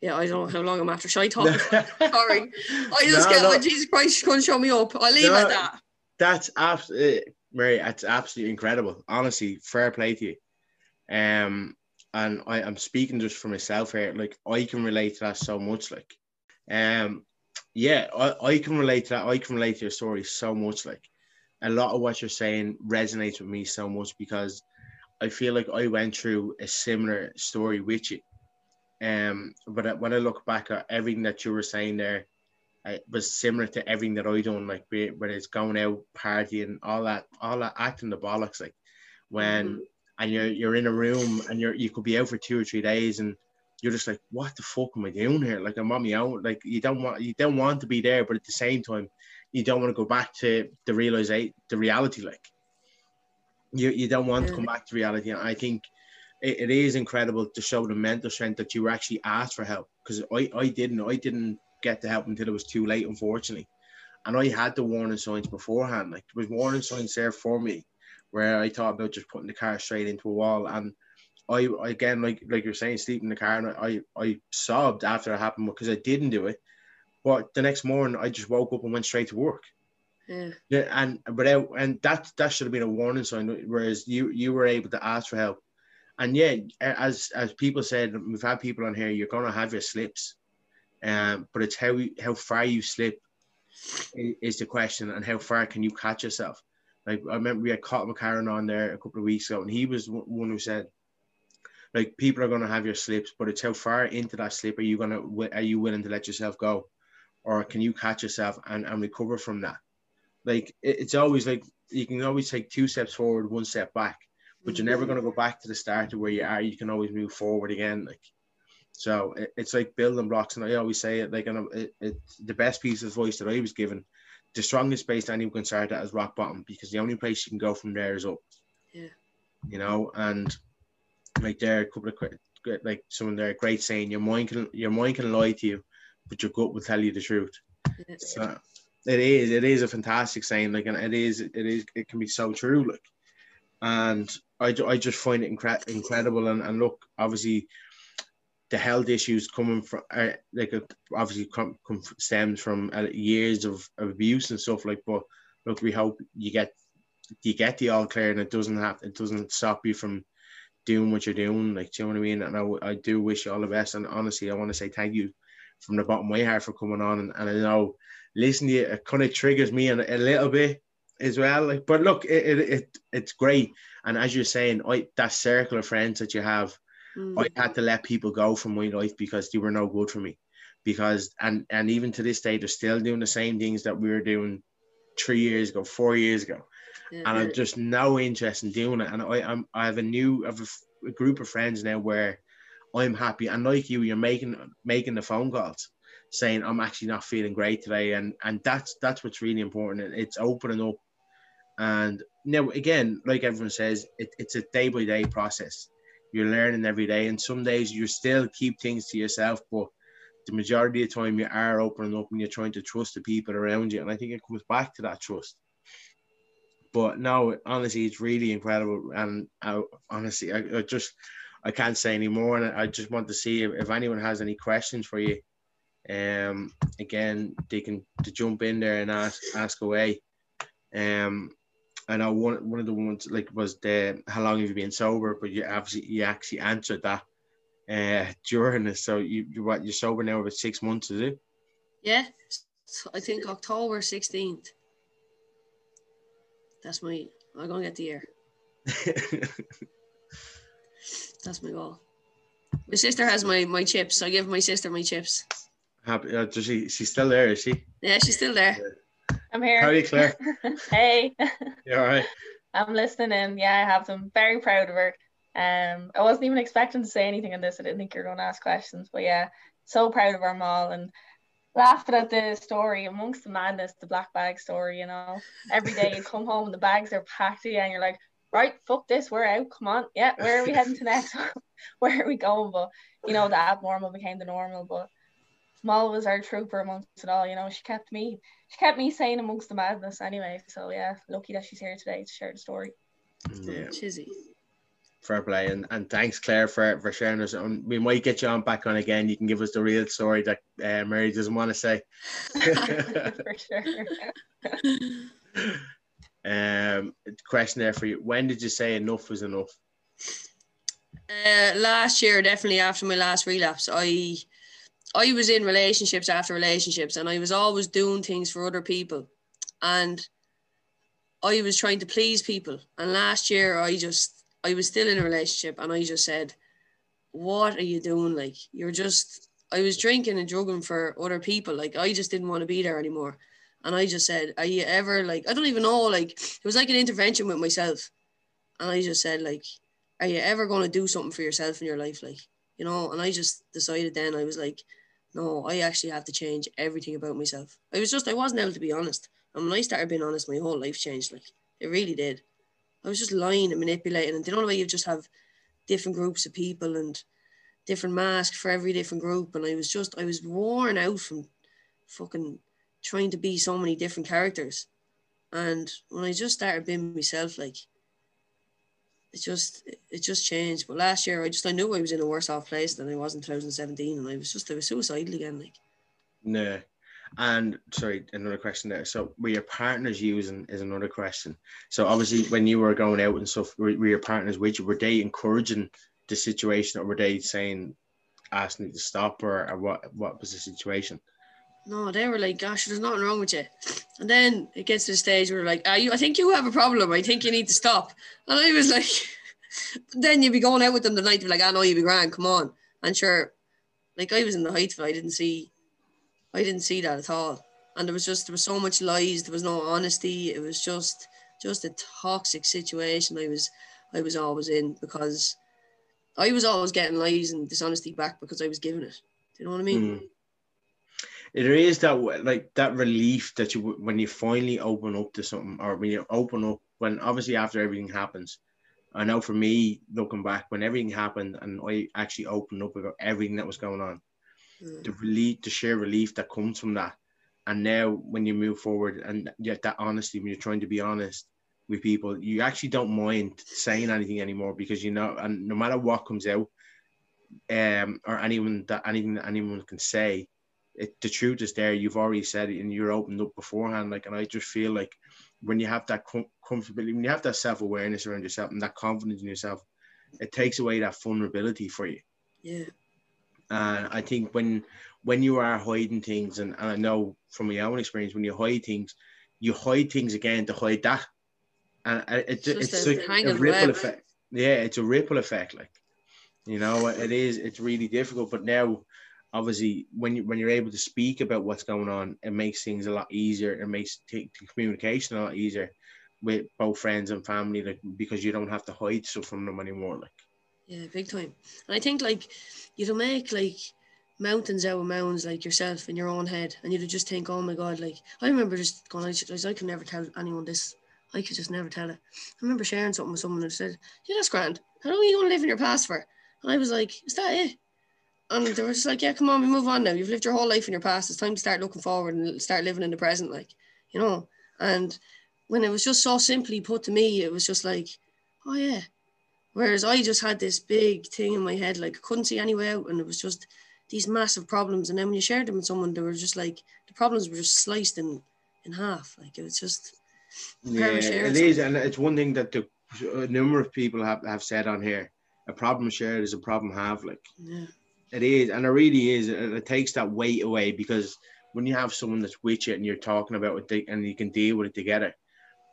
yeah, I don't know how long I'm after Should I talk? Sorry. I just no, get, no. oh, Jesus Christ, she's going to show me up. I'll leave no, at that. That's absolutely, Mary, that's absolutely incredible. Honestly, fair play to you. Um, and I, I'm speaking just for myself here. Like, I can relate to that so much. Like, um, yeah, I, I can relate to that. I can relate to your story so much. Like, a lot of what you're saying resonates with me so much because I feel like I went through a similar story with you um, but when I look back at everything that you were saying there, it was similar to everything that I done, like whether it's going out partying, all that, all that acting the bollocks, like when mm-hmm. and you're you're in a room and you're you could be out for two or three days and you're just like, what the fuck am I doing here? Like I'm on my own. Like you don't want you don't want to be there, but at the same time, you don't want to go back to the realization, the reality. Like you you don't want to come back to reality. And I think it, it is incredible to show the mental strength that you actually asked for help because I, I didn't I didn't get the help until it was too late unfortunately. And I had the warning signs beforehand like there was warning signs there for me where I thought about just putting the car straight into a wall. And I again like like you're saying sleep in the car and I I sobbed after it happened because I didn't do it. But the next morning I just woke up and went straight to work. Yeah. yeah and without and that that should have been a warning sign whereas you you were able to ask for help and yeah, as as people said, we've had people on here. You're gonna have your slips, um, but it's how how far you slip is the question, and how far can you catch yourself. Like I remember we had Colin McCarron on there a couple of weeks ago, and he was one who said, like people are gonna have your slips, but it's how far into that slip are you gonna are you willing to let yourself go, or can you catch yourself and, and recover from that? Like it's always like you can always take two steps forward, one step back but you're never going to go back to the start of where you are. You can always move forward again. Like, so it, it's like building blocks. And I always say it like, and it, it, the best piece of advice that I was given, the strongest place anyone can start at is rock bottom because the only place you can go from there is up. Yeah. You know, and like there are a couple of great, like someone there great saying your mind can your mind can lie to you, but your gut will tell you the truth. Yeah. So it is it is a fantastic saying like and it is it is it can be so true like and I, I just find it incre- incredible. And, and look, obviously, the health issues coming from uh, like uh, obviously come, come stems from uh, years of, of abuse and stuff like. But look, we hope you get you get the all clear, and it doesn't have it doesn't stop you from doing what you're doing. Like, do you know what I mean? And I, I do wish you all the best. And honestly, I want to say thank you from the bottom of my heart for coming on. And, and I know listening to you, it kind of triggers me a, a little bit as well. Like, but look, it, it, it it's great. And as you're saying, I that circle of friends that you have, mm. I had to let people go from my life because they were no good for me. Because and and even to this day, they're still doing the same things that we were doing three years ago, four years ago, yeah. and I'm just no interest in doing it. And I I'm I have a new I have a, a group of friends now where I'm happy. And like you, you're making making the phone calls saying I'm actually not feeling great today, and and that's that's what's really important. It's opening up and now, again, like everyone says, it, it's a day by day process. You're learning every day, and some days you still keep things to yourself, but the majority of the time you are opening up and you're trying to trust the people around you. And I think it comes back to that trust. But no, honestly, it's really incredible. And I, honestly, I, I just I can't say anymore. And I just want to see if, if anyone has any questions for you. Um, again, they can to jump in there and ask ask away. Um, I know one one of the ones like was the how long have you been sober, but you obviously you actually answered that uh during this. So you you what you're sober now about six months, is it? Yeah. I think October 16th. That's my, I'm going to get the year. That's my goal. My sister has my, my chips. I give my sister my chips. Happy, uh, does she, she's still there, is she? Yeah, she's still there. I'm here. How are you, Claire? hey. You all right? I'm listening in. Yeah, I have them. Very proud of her. Um, I wasn't even expecting to say anything on this. I didn't think you were going to ask questions, but yeah, so proud of her Moll and laughing at the story amongst the madness, the black bag story. You know, every day you come home and the bags are packed. And you're like, right, fuck this, we're out. Come on, yeah, where are we heading to next? where are we going? But you know, the abnormal became the normal. But Moll was our trooper amongst it all. You know, she kept me, she kept me sane amongst the madness. Anyway, so yeah, lucky that she's here today to share the story. Yeah. Chizzy. Fair play, and, and thanks Claire for, for sharing us. And we might get you on back on again. You can give us the real story that uh, Mary doesn't want to say. For sure. um, question there for you: When did you say enough was enough? Uh, last year, definitely after my last relapse, I I was in relationships after relationships, and I was always doing things for other people, and I was trying to please people. And last year, I just I was still in a relationship, and I just said, "What are you doing? Like you're just." I was drinking and drugging for other people. Like I just didn't want to be there anymore. And I just said, Are you ever like I don't even know, like it was like an intervention with myself. And I just said, like, are you ever gonna do something for yourself in your life? Like, you know, and I just decided then I was like, no, I actually have to change everything about myself. I was just I wasn't able to be honest. And when I started being honest, my whole life changed. Like it really did. I was just lying and manipulating and the way you just have different groups of people and different masks for every different group. And I was just I was worn out from fucking trying to be so many different characters. And when I just started being myself, like it just it just changed. But last year I just I knew I was in a worse off place than I was in 2017 and I was just I was suicidal again. Like No. And sorry, another question there. So were your partners using is another question. So obviously when you were going out and stuff, were, were your partners with you? Were they encouraging the situation or were they saying asking you to stop or, or what what was the situation? No, they were like, gosh, there's nothing wrong with you. And then it gets to the stage where like, you, I think you have a problem. I think you need to stop. And I was like, then you'd be going out with them the night, like, I know you'd be grand, come on. And sure, like I was in the height of it, I didn't see, I didn't see that at all. And there was just, there was so much lies, there was no honesty. It was just, just a toxic situation I was, I was always in because I was always getting lies and dishonesty back because I was giving it. Do you know what I mean? Mm. There is that like that relief that you when you finally open up to something or when you open up when obviously after everything happens. I know for me looking back when everything happened and I actually opened up about everything that was going on, Mm. the relief, the sheer relief that comes from that. And now when you move forward and yet that honesty, when you're trying to be honest with people, you actually don't mind saying anything anymore because you know, and no matter what comes out, um, or anyone that anything that anyone can say, it, the truth is there. You've already said it, and you're opened up beforehand. Like, and I just feel like when you have that com- comfortability, when you have that self awareness around yourself and that confidence in yourself, it takes away that vulnerability for you. Yeah. And I think when when you are hiding things, and, and I know from my own experience, when you hide things, you hide things again to hide that, and it, It's it's, like a ripple web. effect. Yeah, it's a ripple effect. Like, you know, it is. It's really difficult. But now, obviously, when you when you're able to speak about what's going on, it makes things a lot easier. It makes communication a lot easier with both friends and family, like because you don't have to hide stuff from them anymore. Like, Yeah, big time. And I think like you'd make like mountains out of mounds like yourself in your own head and you'd just think, oh my god, like I remember just going, I, should- I could never tell anyone this. I could just never tell it. I remember sharing something with someone and said, Yeah, that's grand. How long are you gonna live in your past for? And I was like, Is that it? And they were just like, Yeah, come on, we move on now. You've lived your whole life in your past. It's time to start looking forward and start living in the present, like, you know. And when it was just so simply put to me, it was just like, Oh yeah, Whereas I just had this big thing in my head, like I couldn't see any way out, and it was just these massive problems. And then when you shared them with someone, they were just like the problems were just sliced in in half. Like it was just Yeah, it is, and it's one thing that the, a number of people have, have said on here. A problem shared is a problem halved. Like yeah, it is, and it really is. It, it takes that weight away because when you have someone that's with you and you're talking about it and you can deal with it together.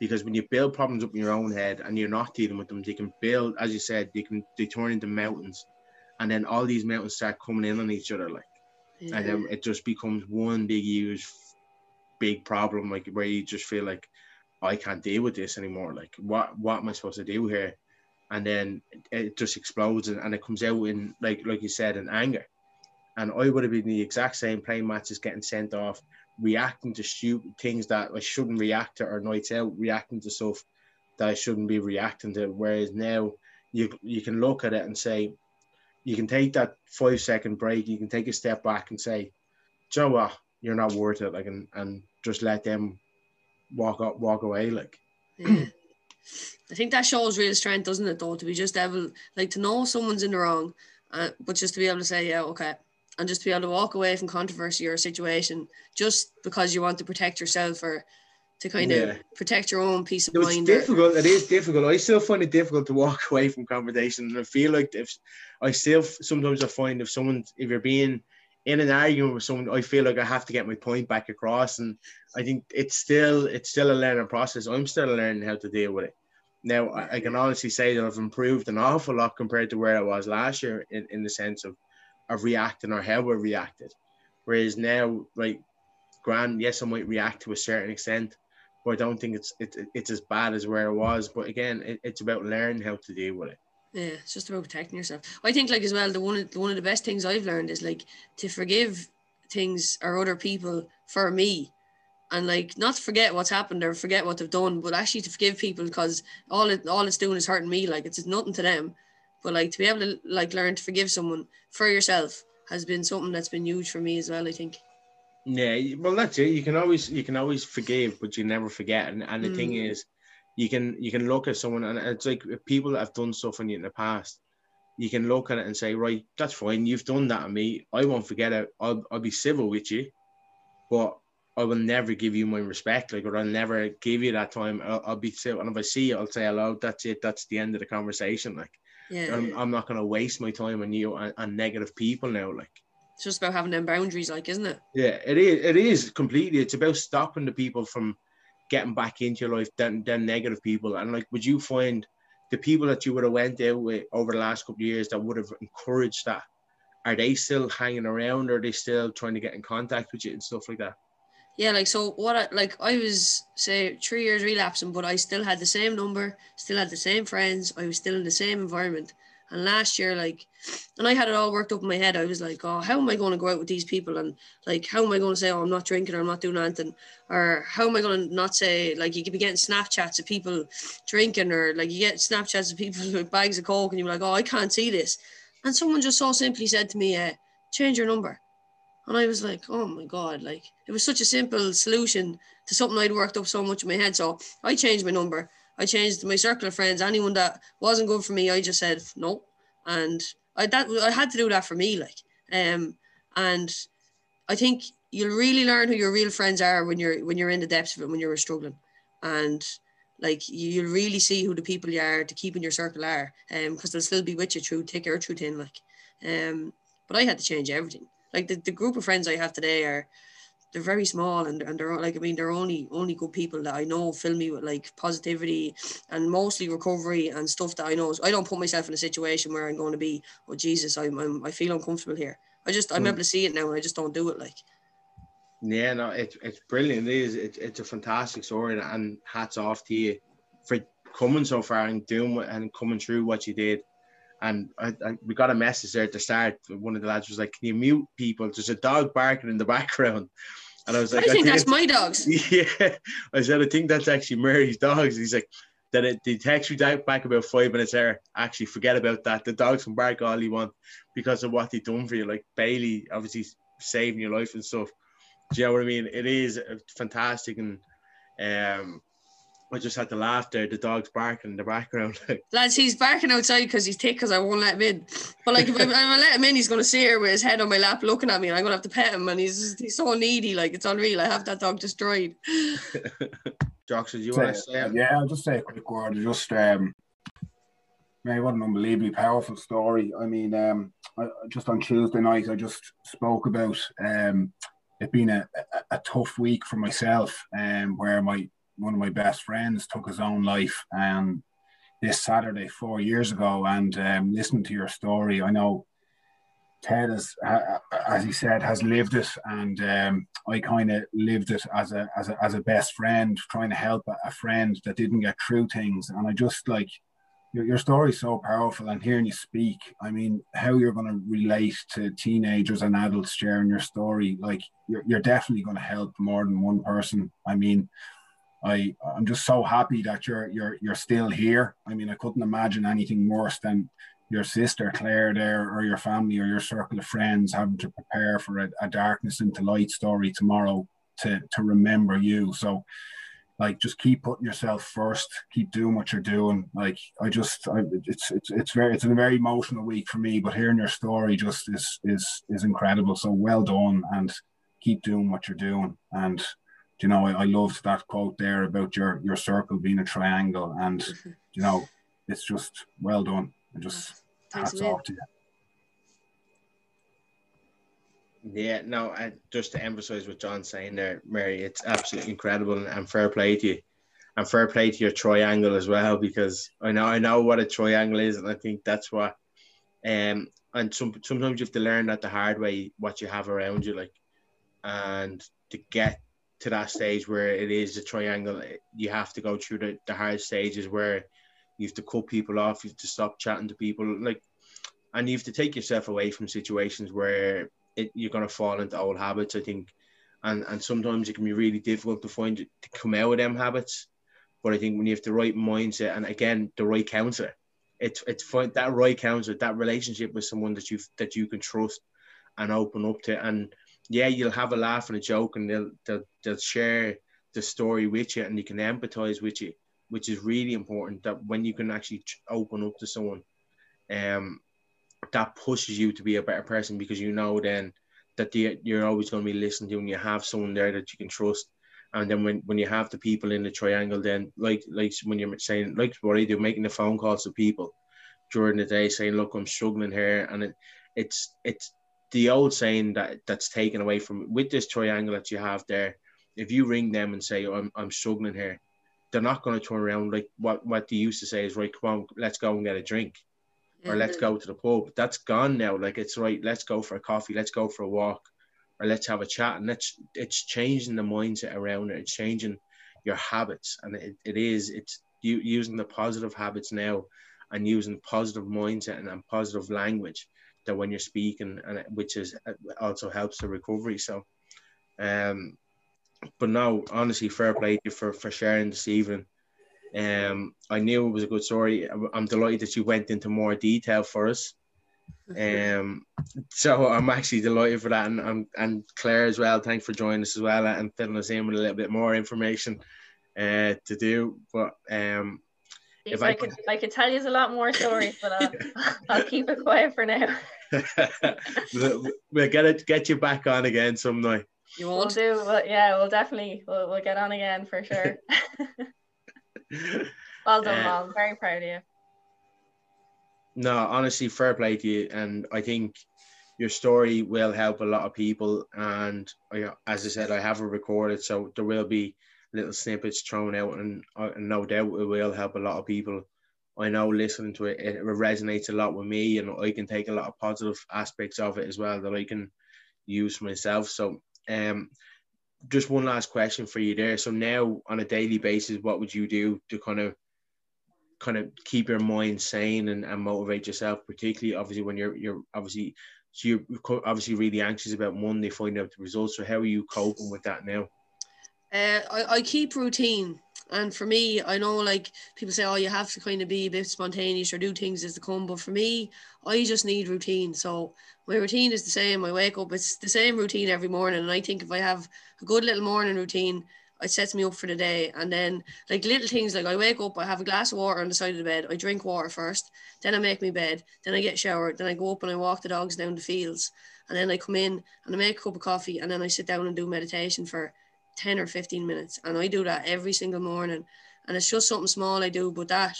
Because when you build problems up in your own head and you're not dealing with them, they can build, as you said, they can they turn into mountains, and then all these mountains start coming in on each other, like, yeah. and then it just becomes one big huge, big problem, like where you just feel like I can't deal with this anymore. Like, what what am I supposed to do here? And then it just explodes and, and it comes out in like like you said in anger and I would have been the exact same playing matches, getting sent off, reacting to stupid things that I shouldn't react to, or nights out, reacting to stuff that I shouldn't be reacting to. Whereas now you you can look at it and say, you can take that five second break, you can take a step back and say, Joe, what? You're not worth it, like, and, and just let them walk up, walk away, like. I think that shows real strength, doesn't it? Though to be just able, like, to know someone's in the wrong, uh, but just to be able to say, yeah, okay, and just to be able to walk away from controversy or a situation just because you want to protect yourself or to kind yeah. of protect your own peace of no, mind. It's difficult. Or... It is difficult. I still find it difficult to walk away from conversation. And I feel like if I still sometimes I find if someone if you're being in an argument with someone, I feel like I have to get my point back across. And I think it's still it's still a learning process. I'm still learning how to deal with it. Now I, can honestly say that I've improved an awful lot compared to where I was last year in, in the sense of of reacting or how we reacted. Whereas now, like, grand, yes, I might react to a certain extent, but I don't think it's it, it's as bad as where it was. But again, it, it's about learning how to deal with it. Yeah, it's just about protecting yourself. I think, like as well, the one of the, one of the best things I've learned is like to forgive things or other people for me, and like not to forget what's happened or forget what they've done, but actually to forgive people because all it all it's doing is hurting me. Like it's nothing to them, but like to be able to like learn to forgive someone for yourself has been something that's been huge for me as well. I think. Yeah, well, that's it. You can always you can always forgive, but you never forget. And and the mm. thing is, you can you can look at someone, and it's like people that have done stuff on you in the past. You can look at it and say, right, that's fine. You've done that on me. I won't forget it. I'll, I'll be civil with you, but I will never give you my respect. Like, or I'll never give you that time. I'll, I'll be civil. And if I see you, I'll say hello. That's it. That's the end of the conversation. Like, yeah. I'm, I'm not going to waste my time on you and, and negative people now. Like, it's just about having them boundaries, like, isn't it? Yeah, it is. It is completely. It's about stopping the people from getting back into your life, then then negative people. And like, would you find the people that you would have went out with over the last couple of years that would have encouraged that? Are they still hanging around? Or are they still trying to get in contact with you and stuff like that? Yeah, like so what I like I was say three years relapsing, but I still had the same number, still had the same friends, I was still in the same environment. And last year, like, and I had it all worked up in my head. I was like, oh, how am I going to go out with these people? And like, how am I going to say, oh, I'm not drinking or I'm not doing anything? Or how am I going to not say, like, you could be getting Snapchats of people drinking, or like you get Snapchats of people with bags of Coke, and you're like, oh, I can't see this. And someone just so simply said to me, uh, change your number. And I was like, oh my God, like it was such a simple solution to something I'd worked up so much in my head. So I changed my number. I changed my circle of friends. Anyone that wasn't good for me, I just said no. And I that I had to do that for me, like. Um, and I think you'll really learn who your real friends are when you're when you're in the depths of it, when you're struggling. And like you'll really see who the people you are to keep in your circle are. Um, because they'll still be with you through thick or through thin, like. Um, but I had to change everything like the, the group of friends I have today are they're very small and, and they're like I mean they're only only good people that I know fill me with like positivity and mostly recovery and stuff that I know. I don't put myself in a situation where I'm going to be oh Jesus I'm, I'm I feel uncomfortable here. I just I'm mm. able to see it now and I just don't do it like. Yeah no it's it's brilliant. It is it's, it's a fantastic story and hats off to you for coming so far and doing and coming through what you did and I, I, we got a message there at the start. One of the lads was like, "Can you mute people?" There's a dog barking in the background, and I was like, "I think I that's my dogs." Yeah, I said, "I think that's actually Mary's dogs." He's like, "That it they text you back about five minutes there. Actually, forget about that. The dogs can bark all you want because of what they done for you. Like Bailey, obviously saving your life and stuff. Do you know what I mean? It is fantastic and." Um, I just had to laugh there. The dog's barking in the background. Lads, he's barking outside because he's thick because I won't let him in. But like, if I, I let him in, he's going to sit here with his head on my lap looking at me and I'm going to have to pet him. And he's he's so needy. Like, it's unreal. I have that dog destroyed. Josh, do you want to say it? Yeah, I'll just say a quick word. Just, um, man, what an unbelievably powerful story. I mean, um, I, just on Tuesday night, I just spoke about um, it's been a, a, a, tough week for myself, um, where my one of my best friends took his own life, um, this Saturday four years ago. And um, listening to your story, I know Ted, has, as he said, has lived it, and um, I kind of lived it as a, as a as a best friend, trying to help a, friend that didn't get through things. And I just like your, your story is so powerful, and hearing you speak, I mean, how you're going to relate to teenagers and adults sharing your story, like you're, you're definitely going to help more than one person. I mean, I I'm just so happy that you're you're you're still here. I mean, I couldn't imagine anything worse than your sister Claire there or your family or your circle of friends having to prepare for a, a, darkness into light story tomorrow to to remember you. So like just keep putting yourself first. Keep doing what you're doing. Like i just I, it's it's it's very it's a very emotional week for me but hearing your story just is is is incredible. So well done and keep doing what you're doing. And you know I, I loved that quote there about your your circle being a triangle and mm-hmm. you know it's just well done and just Thanks hats off to you. Yeah, no, I, just to emphasize what John's saying there, Mary, it's absolutely incredible and, and fair play to you. And fair play to your triangle as well, because I know I know what a triangle is, and I think that's what um and some, sometimes you have to learn that the hard way what you have around you, like and to get to that stage where it is a triangle, you have to go through the, the hard stages where you have to cut people off, you have to stop chatting to people, like, and you have to take yourself away from situations where it, you're going to fall into old habits. I think, and and sometimes it can be really difficult to find to come out of them habits. But I think when you have the right mindset and again the right counselor, it's it's find that right counselor, that relationship with someone that you that you can trust and open up to, and yeah, you'll have a laugh and a joke, and they'll they'll, they'll share the story with you, and you can empathize with you which is really important that when you can actually open up to someone um that pushes you to be a better person because you know then that the, you're always going to be listening to and you have someone there that you can trust. And then when, when you have the people in the triangle then like like when you're saying like what I do making the phone calls to people during the day saying look I'm struggling here. And it, it's it's the old saying that that's taken away from with this triangle that you have there if you ring them and say oh, I'm, I'm struggling here they're not going to turn around like what what they used to say is right. Come on, let's go and get a drink, or let's mm-hmm. go to the pub. That's gone now. Like it's right. Let's go for a coffee. Let's go for a walk, or let's have a chat. And that's it's changing the mindset around it. It's changing your habits, and it, it is. It's you using the positive habits now, and using positive mindset and, and positive language that when you're speaking, and which is also helps the recovery. So, um, but no, honestly, fair play to you for, for sharing this evening. Um, I knew it was a good story. I'm delighted that you went into more detail for us. Um, so I'm actually delighted for that, and and, and Claire as well. Thanks for joining us as well and filling us in with a little bit more information uh, to do. But um, if I, I could, I could tell you a lot more stories, but I'll, I'll keep it quiet for now. we'll get it, get you back on again some night. You won't? We'll do. Well, yeah, we'll definitely. We'll, we'll get on again for sure. well done, uh, Mom. Very proud of you. No, honestly, fair play to you, and I think your story will help a lot of people. And I, as I said, I have it recorded, so there will be little snippets thrown out, and, uh, and no doubt it will help a lot of people. I know listening to it, it resonates a lot with me, and I can take a lot of positive aspects of it as well that I can use myself. So um, just one last question for you there. So now on a daily basis, what would you do to kind of kind of keep your mind sane and, and motivate yourself, particularly obviously when you're you're obviously so you're obviously really anxious about Monday finding out the results. So how are you coping with that now? Uh, I, I keep routine. And for me, I know like people say, oh, you have to kind of be a bit spontaneous or do things as they come. But for me, I just need routine. So my routine is the same. I wake up, it's the same routine every morning. And I think if I have a good little morning routine, it sets me up for the day. And then like little things like I wake up, I have a glass of water on the side of the bed. I drink water first, then I make my bed, then I get showered, then I go up and I walk the dogs down the fields. And then I come in and I make a cup of coffee and then I sit down and do meditation for 10 or 15 minutes. And I do that every single morning. And it's just something small I do, but that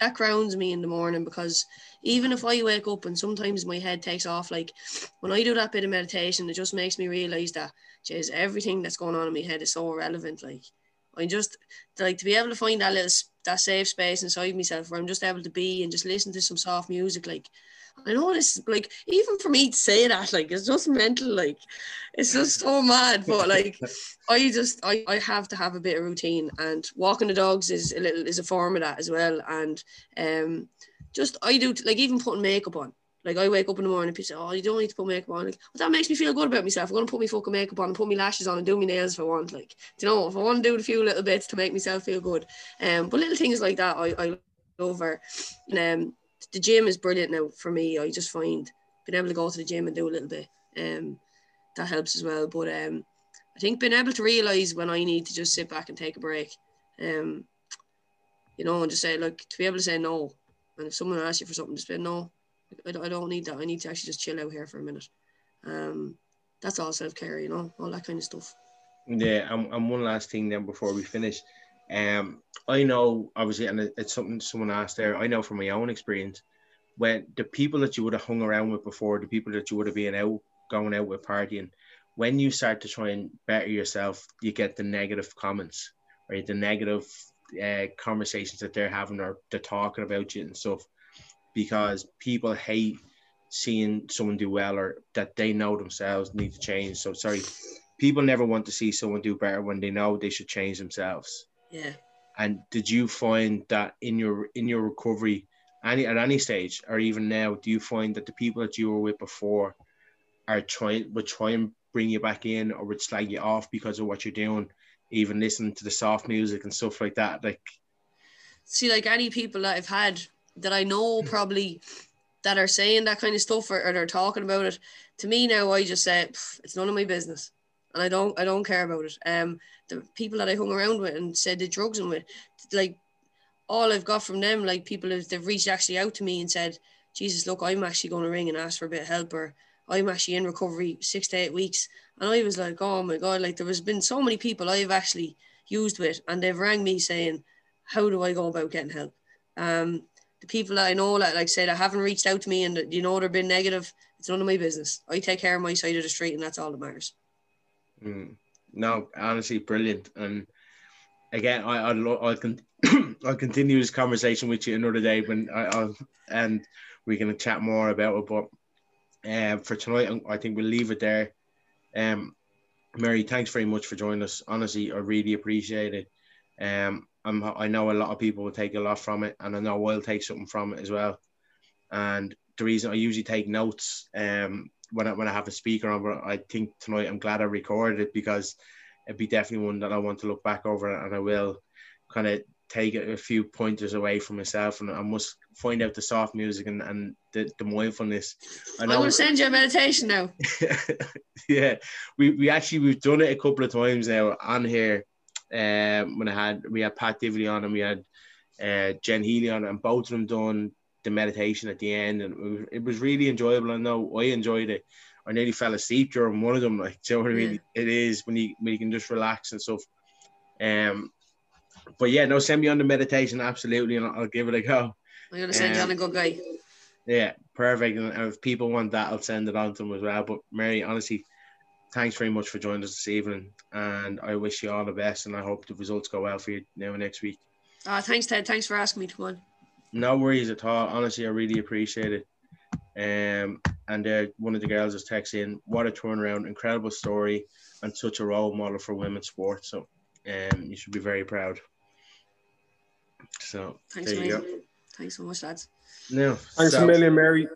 that grounds me in the morning because even if I wake up and sometimes my head takes off, like when I do that bit of meditation, it just makes me realize that, geez, everything that's going on in my head is so irrelevant. Like I just like to be able to find that little that safe space inside myself where I'm just able to be and just listen to some soft music. Like I know this like even for me to say that, like it's just mental, like it's just so mad. But like I just I, I have to have a bit of routine and walking the dogs is a little is a form of that as well. And um just I do like even putting makeup on. Like I wake up in the morning and people say, Oh, you don't need to put makeup on. Like, well, that makes me feel good about myself. I'm gonna put my fucking makeup on and put my lashes on and do my nails if I want. Like, do you know, if I want to do a few little bits to make myself feel good. Um, but little things like that I, I over. And um the gym is brilliant now for me. I just find being able to go to the gym and do a little bit. Um that helps as well. But um I think being able to realise when I need to just sit back and take a break. Um, you know, and just say, like, to be able to say no. And if someone asks you for something, just say no. I don't, I don't need that. I need to actually just chill out here for a minute. Um, that's all self care, you know, all that kind of stuff. Yeah, and, and one last thing then before we finish. Um, I know obviously, and it's something someone asked there. I know from my own experience, when the people that you would have hung around with before, the people that you would have been out going out with partying, when you start to try and better yourself, you get the negative comments, right? The negative uh, conversations that they're having or they're talking about you and stuff, because people hate seeing someone do well or that they know themselves need to change. So sorry, people never want to see someone do better when they know they should change themselves. Yeah. And did you find that in your in your recovery, any at any stage or even now, do you find that the people that you were with before are trying would try and bring you back in or would slag you off because of what you're doing, even listening to the soft music and stuff like that. Like, see, like any people that I've had that I know hmm. probably that are saying that kind of stuff or, or they're talking about it. To me now, I just say it's none of my business, and I don't I don't care about it. Um, the people that I hung around with and said the drugs and with, like, all I've got from them, like people have they've reached actually out to me and said, Jesus, look, I'm actually going to ring and ask for a bit of help or I'm actually in recovery six to eight weeks. And I was like, oh my God, like there has been so many people I've actually used with and they've rang me saying, how do I go about getting help? Um, the people that I know that like said I haven't reached out to me and you know they've been negative, it's none of my business. I take care of my side of the street and that's all that matters. Mm. No, honestly, brilliant. And again, I I'll, I'll, con- I'll continue this conversation with you another day when I, I'll and we can chat more about it. But um, for tonight, I think we'll leave it there. Um, Mary, thanks very much for joining us. Honestly, I really appreciate it. Um, I'm, I know a lot of people will take a lot from it, and I know I'll take something from it as well. And the reason I usually take notes um, when I, when I have a speaker on, but I think tonight I'm glad I recorded it because it'd be definitely one that I want to look back over, and I will kind of take a few pointers away from myself and I must find out the soft music and, and the, the mindfulness. I I'm gonna send you a meditation now. yeah. We we actually we've done it a couple of times now on here. Um when I had we had Pat Divilly on and we had uh Jen Healy on and both of them done the meditation at the end and it was, it was really enjoyable. I know I enjoyed it. I nearly fell asleep during one of them. Like, do you know what I mean? Yeah. It is when you when you can just relax and stuff. Um, but yeah, no, send me on the meditation absolutely, and I'll, I'll give it a go. I'm gonna send um, you on a good guy. Yeah, perfect. And if people want that, I'll send it on to them as well. But Mary, honestly, thanks very much for joining us this evening, and I wish you all the best, and I hope the results go well for you now next week. Uh, thanks, Ted. Thanks for asking me to come on. No worries at all. Honestly, I really appreciate it. Um, and uh, one of the girls is texting, "What a turnaround! Incredible story, and such a role model for women's sports." So, um, you should be very proud. So thanks, there you go. Thanks so much, lads. No, thanks so, a million, Mary.